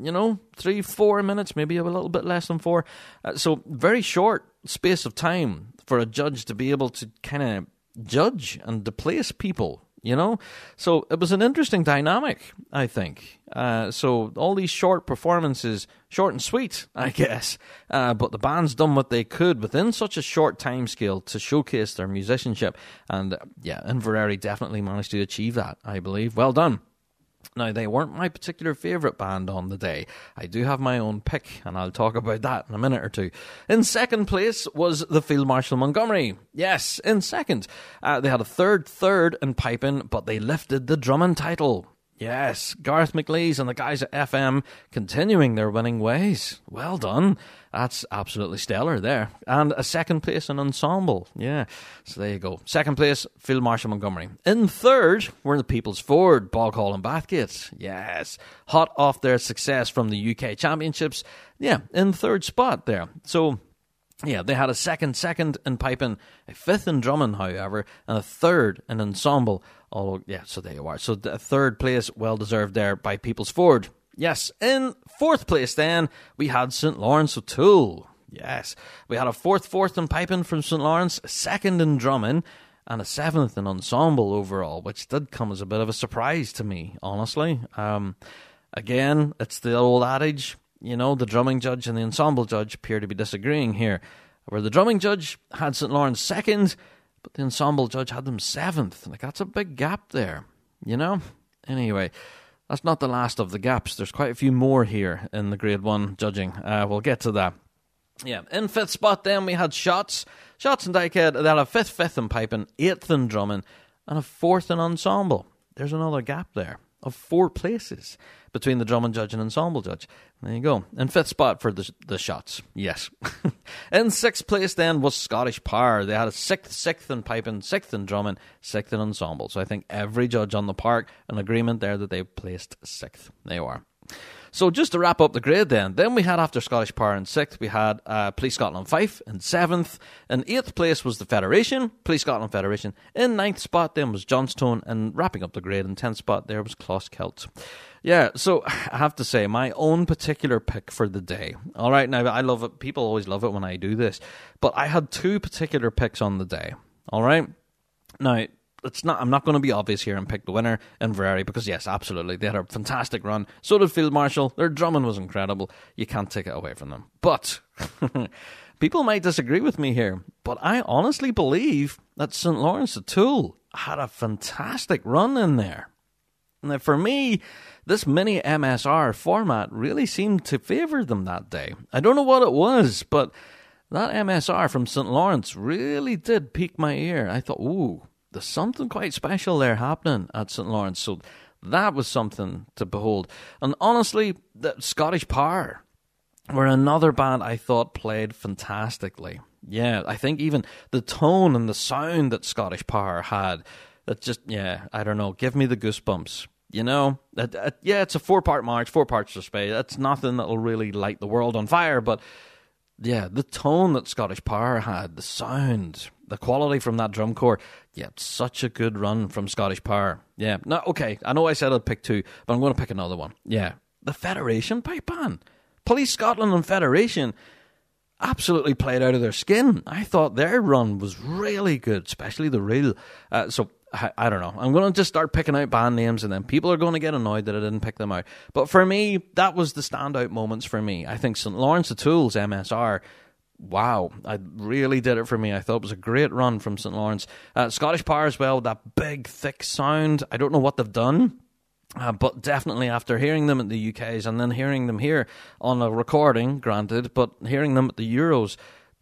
you know, three, four minutes, maybe a little bit less than four. Uh, so very short space of time for a judge to be able to kind of judge and to place people you know? So it was an interesting dynamic, I think. Uh, so all these short performances, short and sweet, I guess, uh, but the band's done what they could within such a short time scale to showcase their musicianship. And yeah, Inveraray definitely managed to achieve that, I believe. Well done. Now, they weren't my particular favourite band on the day. I do have my own pick, and I'll talk about that in a minute or two. In second place was the Field Marshal Montgomery. Yes, in second. Uh, they had a third third in piping, but they lifted the drumming title. Yes, Garth McLeese and the guys at FM continuing their winning ways. Well done. That's absolutely stellar there. And a second place in ensemble. Yeah. So there you go. Second place, Field Marshal Montgomery. In third were the People's Ford, Boghall and Bathgate. Yes. Hot off their success from the UK Championships. Yeah, in third spot there. So Yeah, they had a second, second in piping, a fifth in drumming, however, and a third in ensemble. Oh, yeah, so there you are. So the third place, well deserved there by People's Ford. Yes, in fourth place then, we had St. Lawrence O'Toole. Yes, we had a fourth, fourth in piping from St. Lawrence, second in drumming, and a seventh in ensemble overall, which did come as a bit of a surprise to me, honestly. Um, again, it's the old adage you know, the drumming judge and the ensemble judge appear to be disagreeing here, where the drumming judge had St. Lawrence second, but the ensemble judge had them seventh. Like, that's a big gap there, you know? Anyway, that's not the last of the gaps. There's quite a few more here in the grade one judging. Uh, we'll get to that. Yeah, in fifth spot then we had Shots. Shots and Dykehead, they had a fifth, fifth in piping, eighth in drumming, and a fourth in ensemble. There's another gap there of four places between the drum and judge and ensemble judge. There you go. In fifth spot for the the shots. Yes. in sixth place then was Scottish Power. They had a sixth, sixth in piping, sixth in drumming, sixth in ensemble. So I think every judge on the park an agreement there that they placed sixth. There you are. So just to wrap up the grade then, then we had after Scottish Power in sixth, we had uh, Police Scotland Fife in seventh. In eighth place was the Federation, Police Scotland Federation. In ninth spot then was Johnstone, and wrapping up the grade in tenth spot there was Closkelt. Yeah, so I have to say, my own particular pick for the day. All right, now I love it. People always love it when I do this, but I had two particular picks on the day. All right, now it's not. I'm not going to be obvious here and pick the winner in Inveraray because yes, absolutely, they had a fantastic run. So did Field Marshal. Their drumming was incredible. You can't take it away from them. But people might disagree with me here, but I honestly believe that St Lawrence O'Toole had a fantastic run in there. Now, for me, this mini MSR format really seemed to favour them that day. I don't know what it was, but that MSR from St. Lawrence really did pique my ear. I thought, ooh, there's something quite special there happening at St. Lawrence. So that was something to behold. And honestly, the Scottish Power were another band I thought played fantastically. Yeah, I think even the tone and the sound that Scottish Power had, that just, yeah, I don't know, give me the goosebumps. You know, yeah, it's a four part march, four part strathspey. That's nothing that'll really light the world on fire, but yeah, the tone that Scottish Power had, the sound, the quality from that drum corps. Yeah, such a good run from Scottish Power. Yeah, no, okay. I know I said I'd pick two, but I'm going to pick another one. Yeah, the Federation pipe band, Police Scotland and Federation absolutely played out of their skin. I thought their run was really good, especially the reel. Uh, so I, I don't know. I'm going to just start picking out band names and then people are going to get annoyed that I didn't pick them out. But for me, that was the standout moments for me. I think St. Lawrence O'Toole's MSR wow, I really did it for me. I thought it was a great run from St. Lawrence. Uh, Scottish Power as well, that big, thick sound. I don't know what they've done. Uh, but definitely after hearing them at the UKs and then hearing them here on a recording, granted, but hearing them at the Euros,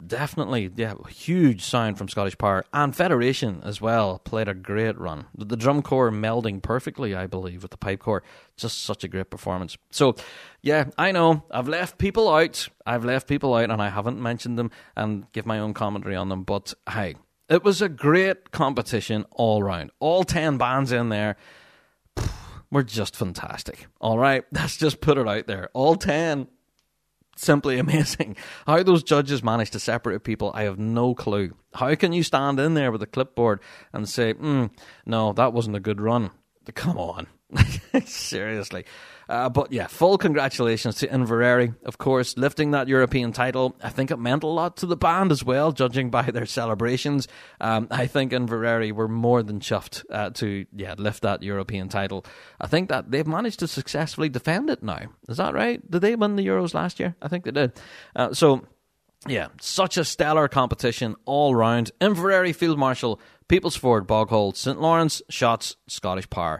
definitely, yeah, huge sign from Scottish Power and Federation as well played a great run. The drum corps melding perfectly, I believe, with the pipe corps. Just such a great performance. So, yeah, I know I've left people out. I've left people out, and I haven't mentioned them and give my own commentary on them. But hey, it was a great competition all round. All ten bands in there were just fantastic. All right, let's just put it out there. All ten simply amazing. How those judges managed to separate people, I have no clue. How can you stand in there with a clipboard and say, mm, no, that wasn't a good run? Come on. Seriously. Uh, but yeah, full congratulations to Inveraray, of course, lifting that European title. I think it meant a lot to the band as well, judging by their celebrations. Um, I think Inveraray were more than chuffed uh, to yeah lift that European title. I think that they've managed to successfully defend it now. Is that right? Did they win the Euros last year? I think they did. Uh, so. Yeah, such a stellar competition all round. Inveraray Field Marshal, People's Ford, Boghall, St Lawrence, Shotts, Scottish Power.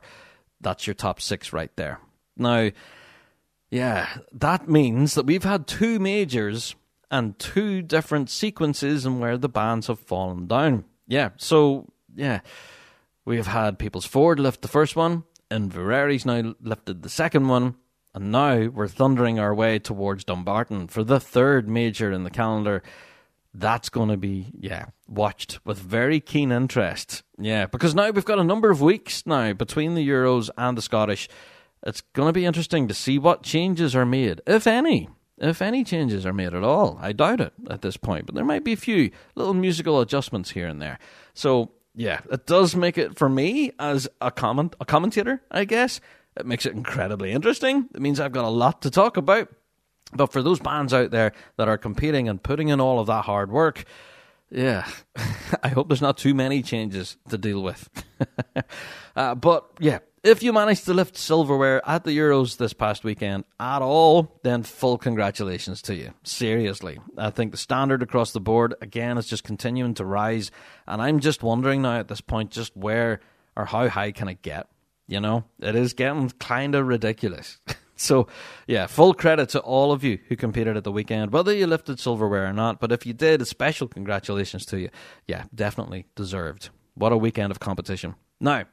That's your top six right there. Now, yeah, that means that we've had two majors and two different sequences and where the bands have fallen down. Yeah, so, yeah, we've had People's Ford lift the first one, Inveraray's now lifted the second one, and now we're thundering our way towards Dumbarton for the third major in the calendar. That's going to be, yeah, watched with very keen interest. Yeah, because now we've got a number of weeks now between the Euros and the Scottish it's going to be interesting to see what changes are made, if any, if any changes are made at all. I doubt it at this point, but there might be a few little musical adjustments here and there. So yeah, it does make it for me as a comment a commentator, I guess. It makes it incredibly interesting. It means I've got a lot to talk about. But for those bands out there that are competing and putting in all of that hard work, yeah, I hope there's not too many changes to deal with. uh, but yeah, if you managed to lift silverware at the Euros this past weekend at all, then full congratulations to you. Seriously. I think the standard across the board, again, is just continuing to rise. And I'm just wondering now at this point just where or how high can it get? You know, it is getting kind of ridiculous. So, yeah, full credit to all of you who competed at the weekend, whether you lifted silverware or not. But if you did, a special congratulations to you. Yeah, definitely deserved. What a weekend of competition. Now,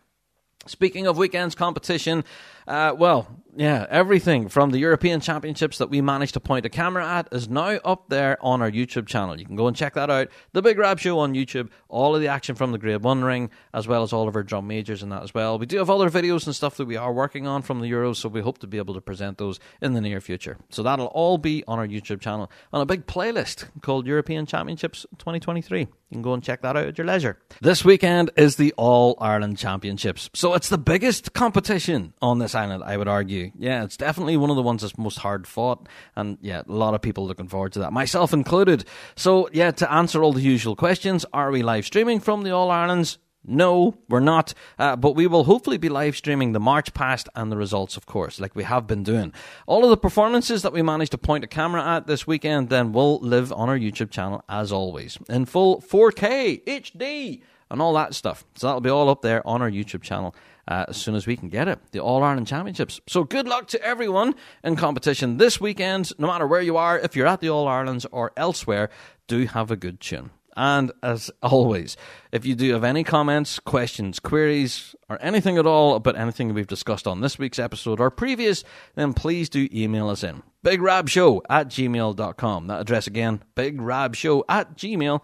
Speaking of weekends competition, uh, well, yeah, everything from the European Championships that we managed to point a camera at is now up there on our YouTube channel. You can go and check that out. The Big Rab Show on YouTube, all of the action from the Grade 1 ring, as well as all of our drum majors and that as well. We do have other videos and stuff that we are working on from the Euros, so we hope to be able to present those in the near future. So that'll all be on our YouTube channel on a big playlist called European Championships 2023. You can go and check that out at your leisure. This weekend is the All Ireland Championships. So it's the biggest competition on this island, I would argue. Yeah, it's definitely one of the ones that's most hard fought. And yeah, a lot of people looking forward to that, myself included. So yeah, to answer all the usual questions, are we live streaming from the All Irelands? No, we're not. Uh, but we will hopefully be live streaming the March past and the results, of course, like we have been doing. All of the performances that we managed to point a camera at this weekend then will live on our YouTube channel as always in full 4K HD and all that stuff. So that'll be all up there on our YouTube channel. Uh, as soon as we can get it, the All Ireland Championships. So good luck to everyone in competition this weekend, no matter where you are, if you're at the All Irelands or elsewhere, do have a good tune. And as always, if you do have any comments, questions, queries, or anything at all about anything we've discussed on this week's episode or previous, then please do email us in. BigRabShow at gmail.com. That address again, BigRabShow at gmail.com.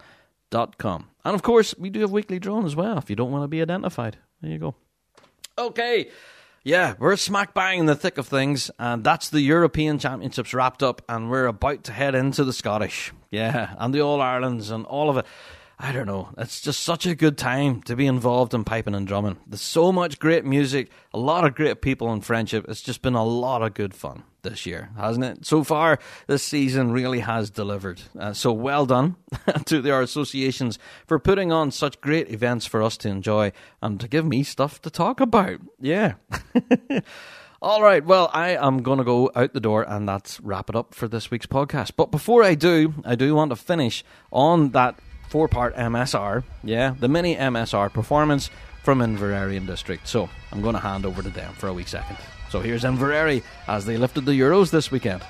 And of course, we do have Weekly Droner as well if you don't want to be identified. There you go. Okay. Yeah, we're smack bang in the thick of things, and that's the European Championships wrapped up, and we're about to head into the Scottish. Yeah, and the All Irelands and all of it. I don't know. It's just such a good time to be involved in piping and drumming. There's so much great music, a lot of great people and friendship. It's just been a lot of good fun this year, hasn't it? So far, this season really has delivered. Uh, so well done to our associations for putting on such great events for us to enjoy and to give me stuff to talk about. Yeah. All right, well, I am going to go out the door and that's wrap it up for this week's podcast. But before I do, I do want to finish on that four part MSR, yeah, the mini MSR performance from Inveraray District. So I'm going to hand over to them for a wee second. So here's Inveraray as they lifted the Euros this weekend.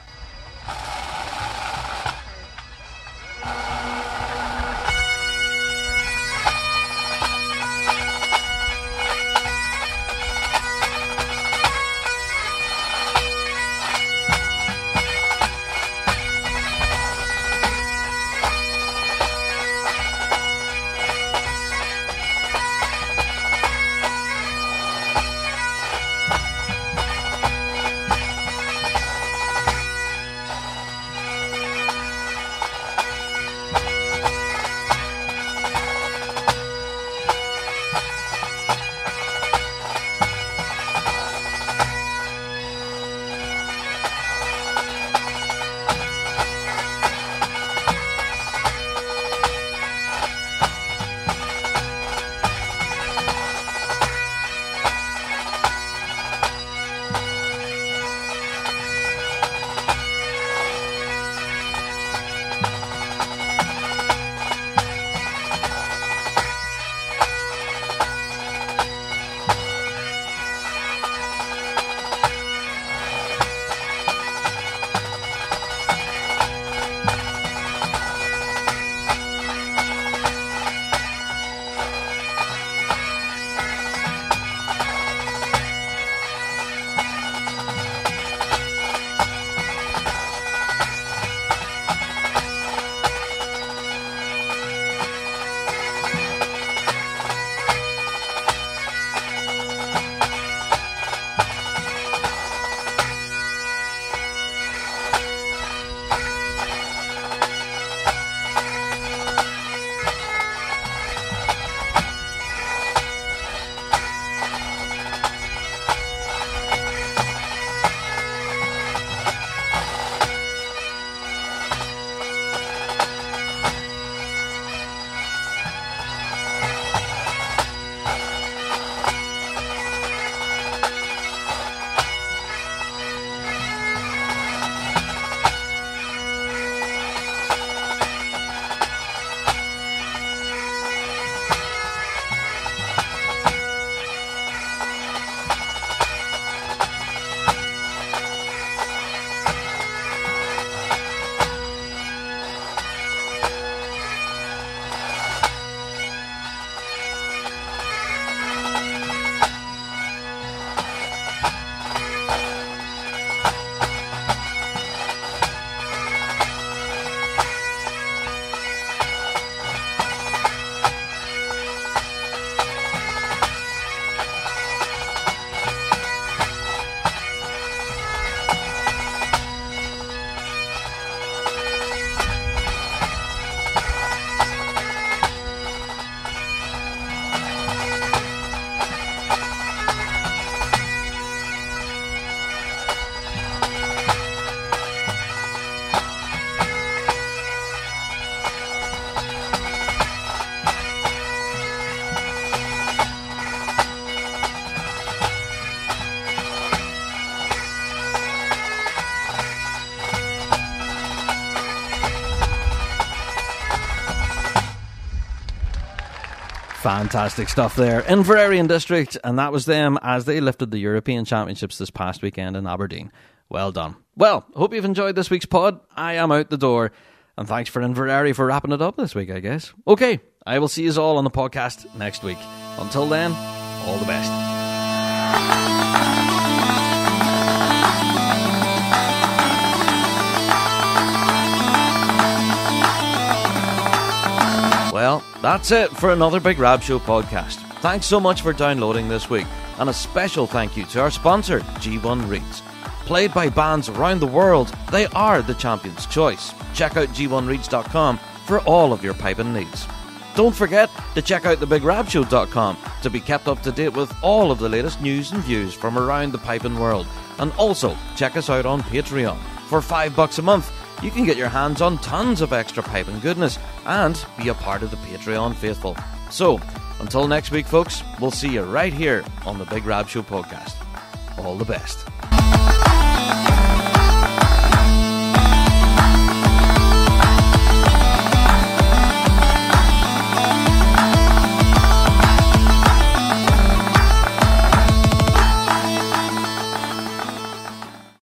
Fantastic stuff there. Inveraray and District, and that was them as they lifted the European Championships this past weekend in Aberdeen. Well done. Well, hope you've enjoyed this week's pod. I am out the door, and thanks for Inveraray for wrapping it up this week, I guess. Okay, I will see you all on the podcast next week. Until then, all the best. That's it for another Big Rab Show podcast. Thanks so much for downloading this week, and a special thank you to our sponsor, G1 Reeds. Played by bands around the world, they are the champion's choice. Check out g1reeds.com for all of your piping needs. Don't forget to check out thebigrabshow.com to be kept up to date with all of the latest news and views from around the piping world. And also check us out on Patreon. For five bucks a month, you can get your hands on tons of extra piping goodness and be a part of the Patreon faithful. So, until next week, folks, we'll see you right here on the Big Rab Show podcast. All the best.